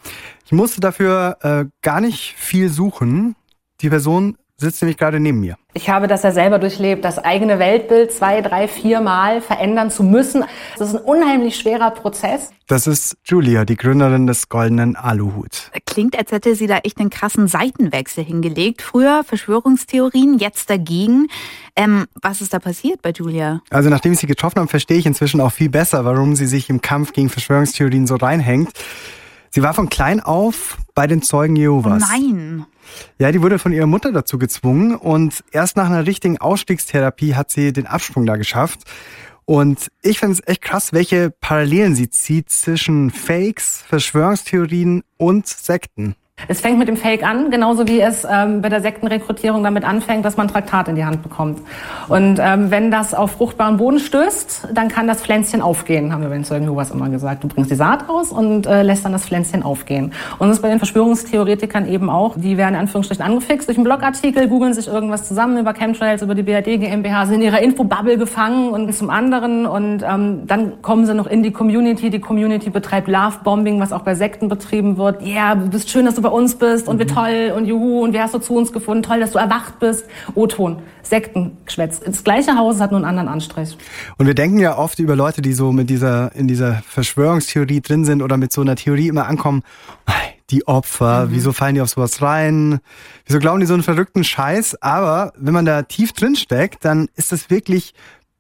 S3: Ich musste dafür äh, gar nicht viel suchen. Die Person sitzt nämlich gerade neben mir.
S36: Ich habe das ja selber durchlebt, das eigene Weltbild zwei, drei, vier Mal verändern zu müssen. Das ist ein unheimlich schwerer Prozess.
S3: Das ist Julia, die Gründerin des Goldenen Aluhut.
S2: Klingt, als hätte sie da echt einen krassen Seitenwechsel hingelegt. Früher Verschwörungstheorien, jetzt dagegen. Ähm, was ist da passiert bei Julia?
S3: Also nachdem ich sie getroffen habe, verstehe ich inzwischen auch viel besser, warum sie sich im Kampf gegen Verschwörungstheorien so reinhängt. Sie war von klein auf bei den Zeugen Jehovas.
S2: Oh nein.
S3: Ja, die wurde von ihrer Mutter dazu gezwungen und erst nach einer richtigen Ausstiegstherapie hat sie den Absprung da geschafft. Und ich finde es echt krass, welche Parallelen sie zieht zwischen Fakes, Verschwörungstheorien und Sekten.
S36: Es fängt mit dem Fake an, genauso wie es ähm, bei der Sektenrekrutierung damit anfängt, dass man Traktat in die Hand bekommt. Und ähm, wenn das auf fruchtbaren Boden stößt, dann kann das Pflänzchen aufgehen, haben wir bei den Zeugen Jehovas immer gesagt. Du bringst die Saat aus und äh, lässt dann das Pflänzchen aufgehen. Und das ist bei den Verschwörungstheoretikern eben auch. Die werden in Anführungsstrichen angefixt durch einen Blogartikel, googeln sich irgendwas zusammen über Chemtrails, über die BRD GmbH, sind in ihrer Infobubble gefangen und zum anderen. Und ähm, dann kommen sie noch in die Community. Die Community betreibt Love-Bombing, was auch bei Sekten betrieben wird. Ja, yeah, du bist schön, dass du bei uns bist und wie toll und juhu und wie hast du zu uns gefunden, toll, dass du erwacht bist. O-Ton, Sektengeschwätz. Das gleiche Haus hat nur einen anderen Anstrich.
S3: Und wir denken ja oft über Leute, die so mit dieser, in dieser Verschwörungstheorie drin sind oder mit so einer Theorie immer ankommen, die Opfer, mhm. wieso fallen die auf sowas rein? Wieso glauben die so einen verrückten Scheiß? Aber wenn man da tief drin steckt, dann ist das wirklich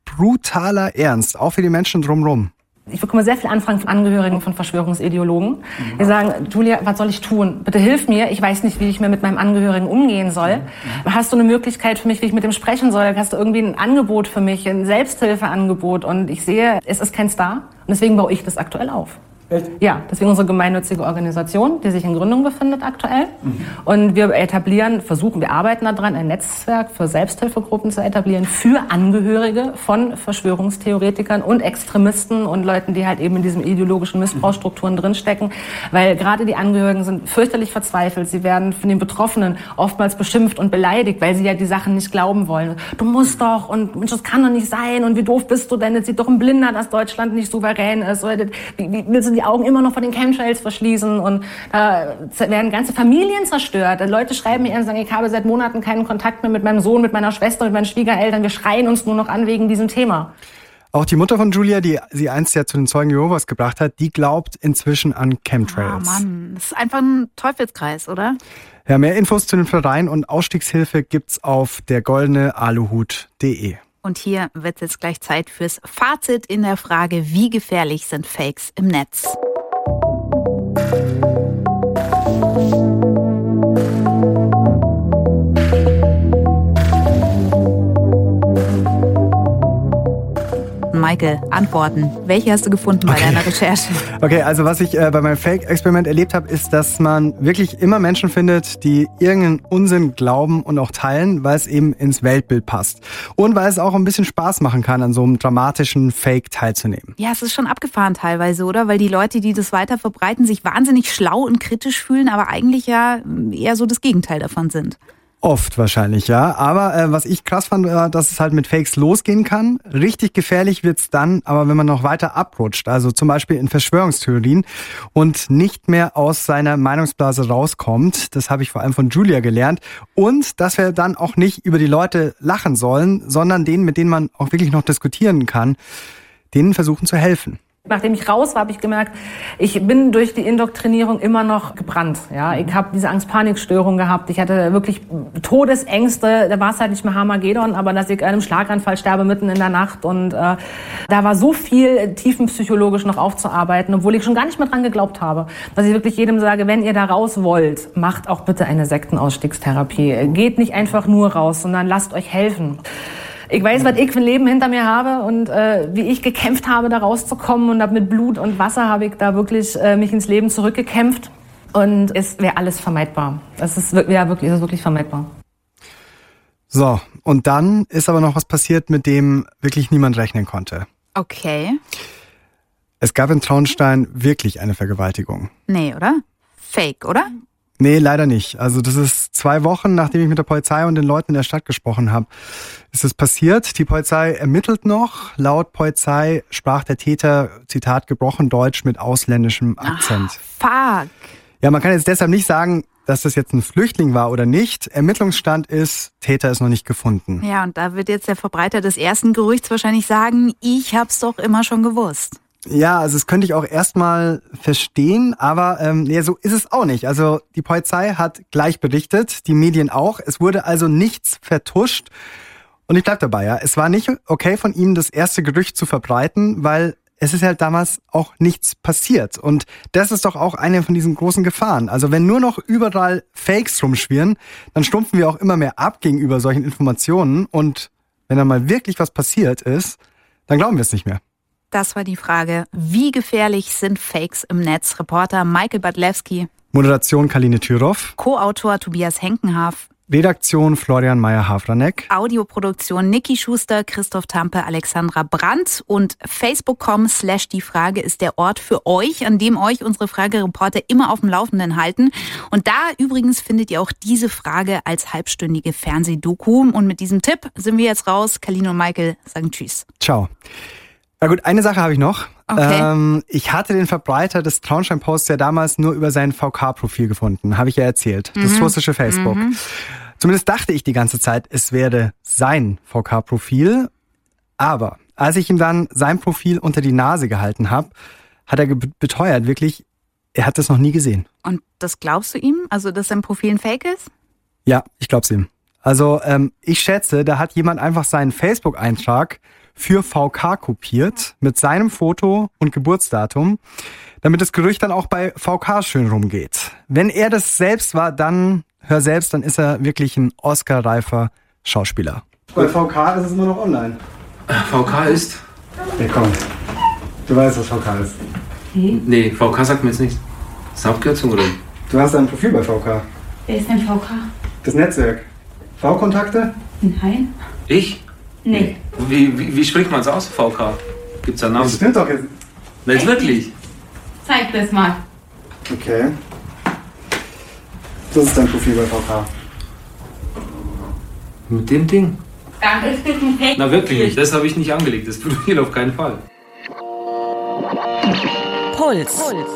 S3: brutaler Ernst, auch für die Menschen drumherum.
S36: Ich bekomme sehr viele Anfragen von Angehörigen von Verschwörungsideologen. Die sagen, Julia, was soll ich tun? Bitte hilf mir. Ich weiß nicht, wie ich mir mit meinem Angehörigen umgehen soll. Hast du eine Möglichkeit für mich, wie ich mit dem sprechen soll? Hast du irgendwie ein Angebot für mich, ein Selbsthilfeangebot? Und ich sehe, es ist kein Star. Und deswegen baue ich das aktuell auf.
S37: Echt?
S36: Ja, deswegen unsere gemeinnützige Organisation, die sich in Gründung befindet aktuell. Mhm. Und wir etablieren, versuchen, wir arbeiten daran, ein Netzwerk für Selbsthilfegruppen zu etablieren für Angehörige von Verschwörungstheoretikern und Extremisten und Leuten, die halt eben in diesen ideologischen Missbrauchsstrukturen mhm. drinstecken. Weil gerade die Angehörigen sind fürchterlich verzweifelt. Sie werden von den Betroffenen oftmals beschimpft und beleidigt, weil sie ja die Sachen nicht glauben wollen. Du musst doch und Mensch, das kann doch nicht sein und wie doof bist du denn? Jetzt sieht doch ein Blinder, dass Deutschland nicht souverän ist. Oder wie, wie willst du die Augen immer noch vor den Chemtrails verschließen und da werden ganze Familien zerstört. Leute schreiben mir und sagen, ich habe seit Monaten keinen Kontakt mehr mit meinem Sohn, mit meiner Schwester, mit meinen Schwiegereltern. Wir schreien uns nur noch an wegen diesem Thema.
S3: Auch die Mutter von Julia, die sie einst ja zu den Zeugen Jehovas gebracht hat, die glaubt inzwischen an Chemtrails.
S2: Ah, Mann, das ist einfach ein Teufelskreis, oder?
S3: Ja, mehr Infos zu den Vereinen und Ausstiegshilfe gibt's auf dergoldenealuhut.de.
S2: Und hier wird jetzt gleich Zeit fürs Fazit in der Frage, wie gefährlich sind Fakes im Netz? Michael, Antworten. Welche hast du gefunden bei
S3: okay.
S2: deiner Recherche?
S3: Okay, also was ich äh, bei meinem Fake-Experiment erlebt habe, ist, dass man wirklich immer Menschen findet, die irgendeinen Unsinn glauben und auch teilen, weil es eben ins Weltbild passt. Und weil es auch ein bisschen Spaß machen kann, an so einem dramatischen Fake teilzunehmen.
S2: Ja, es ist schon abgefahren teilweise, oder? Weil die Leute, die das weiter verbreiten, sich wahnsinnig schlau und kritisch fühlen, aber eigentlich ja eher so das Gegenteil davon sind.
S3: Oft wahrscheinlich, ja. Aber äh, was ich krass fand, war, dass es halt mit Fakes losgehen kann. Richtig gefährlich wird's dann, aber wenn man noch weiter abrutscht, also zum Beispiel in Verschwörungstheorien und nicht mehr aus seiner Meinungsblase rauskommt. Das habe ich vor allem von Julia gelernt. Und dass wir dann auch nicht über die Leute lachen sollen, sondern denen, mit denen man auch wirklich noch diskutieren kann, denen versuchen zu helfen.
S36: Nachdem ich raus war, habe ich gemerkt, ich bin durch die Indoktrinierung immer noch gebrannt. Ja, ich habe diese Angst-Panik-Störung gehabt. Ich hatte wirklich Todesängste. Da war es halt nicht mehr Harmagedon, aber dass ich einem Schlaganfall sterbe mitten in der Nacht. Und äh, da war so viel tiefenpsychologisch noch aufzuarbeiten, obwohl ich schon gar nicht mehr dran geglaubt habe. Dass ich wirklich jedem sage, wenn ihr da raus wollt, macht auch bitte eine Sektenausstiegstherapie. Geht nicht einfach nur raus, sondern lasst euch helfen. Ich weiß, was ich für ein Leben hinter mir habe und äh, wie ich gekämpft habe, da rauszukommen. Und mit Blut und Wasser habe ich da wirklich äh, mich ins Leben zurückgekämpft. Und es wäre alles vermeidbar. Das ist ja wirklich, es ist wirklich vermeidbar.
S3: So, und dann ist aber noch was passiert, mit dem wirklich niemand rechnen konnte.
S2: Okay.
S3: Es gab in Traunstein wirklich eine Vergewaltigung.
S2: Nee, oder? Fake, oder?
S3: Nee, leider nicht. Also das ist zwei Wochen, nachdem ich mit der Polizei und den Leuten in der Stadt gesprochen habe, ist es passiert. Die Polizei ermittelt noch. Laut Polizei sprach der Täter, Zitat, gebrochen Deutsch mit ausländischem Akzent.
S2: Fuck.
S3: Ja, man kann jetzt deshalb nicht sagen, dass das jetzt ein Flüchtling war oder nicht. Ermittlungsstand ist, Täter ist noch nicht gefunden.
S2: Ja, und da wird jetzt der Verbreiter des ersten Gerüchts wahrscheinlich sagen, ich hab's doch immer schon gewusst.
S3: Ja, also das könnte ich auch erstmal verstehen, aber ähm, nee, so ist es auch nicht. Also die Polizei hat gleich berichtet, die Medien auch. Es wurde also nichts vertuscht. Und ich bleib dabei, ja. Es war nicht okay von ihm, das erste Gerücht zu verbreiten, weil es ist halt damals auch nichts passiert. Und das ist doch auch eine von diesen großen Gefahren. Also wenn nur noch überall Fakes rumschwirren, dann stumpfen wir auch immer mehr ab gegenüber solchen Informationen. Und wenn dann mal wirklich was passiert ist, dann glauben wir es nicht mehr.
S2: Das war die Frage. Wie gefährlich sind Fakes im Netz? Reporter Michael Badlewski,
S3: Moderation Kaline Thüroff,
S2: Co-Autor Tobias Henkenhaf,
S3: Redaktion Florian Meyer-Havranek,
S2: Audioproduktion Niki Schuster, Christoph Tampe, Alexandra Brandt und facebook.com slash die Frage ist der Ort für euch, an dem euch unsere Fragereporter immer auf dem Laufenden halten. Und da übrigens findet ihr auch diese Frage als halbstündige Fernsehdoku. Und mit diesem Tipp sind wir jetzt raus. Kaline und Michael sagen Tschüss.
S3: Ciao. Na gut, eine Sache habe ich noch.
S2: Okay.
S3: Ähm, ich hatte den Verbreiter des Traunstein-Posts ja damals nur über sein VK-Profil gefunden, habe ich ja erzählt. Das
S2: Mhm.
S3: russische Facebook.
S2: Mhm.
S3: Zumindest dachte ich die ganze Zeit, es werde sein VK-Profil. Aber als ich ihm dann sein Profil unter die Nase gehalten habe, hat er beteuert, wirklich, er hat das noch nie gesehen.
S2: Und das glaubst du ihm? Also, dass sein Profil ein Fake ist?
S3: Ja, ich glaub's ihm. Also ähm, ich schätze, da hat jemand einfach seinen Facebook-Eintrag für VK kopiert mit seinem Foto und Geburtsdatum, damit das Gerücht dann auch bei VK schön rumgeht. Wenn er das selbst war, dann hör selbst, dann ist er wirklich ein Oscar-reifer Schauspieler. Bei VK ist es immer noch online.
S29: VK ist?
S3: Ja, komm. Du weißt, was VK ist.
S29: Nee, VK sagt mir jetzt nichts. Das ist eine Abkürzung, oder?
S3: Du hast ein Profil bei VK.
S36: Wer ist denn VK?
S3: Das Netzwerk. V-Kontakte?
S36: Nein.
S29: Ich?
S36: Nee.
S29: Wie, wie, wie spricht man es aus, VK? Gibt's da einen Namen?
S3: Das stimmt doch jetzt.
S29: Jetzt wirklich?
S36: Zeig das mal.
S3: Okay. Das ist dein Profil bei VK.
S29: Mit dem Ding?
S36: Dann ist das ein Fake.
S29: Na wirklich nicht. Das habe ich nicht angelegt. Das Profil auf keinen Fall.
S38: Puls.
S33: Puls.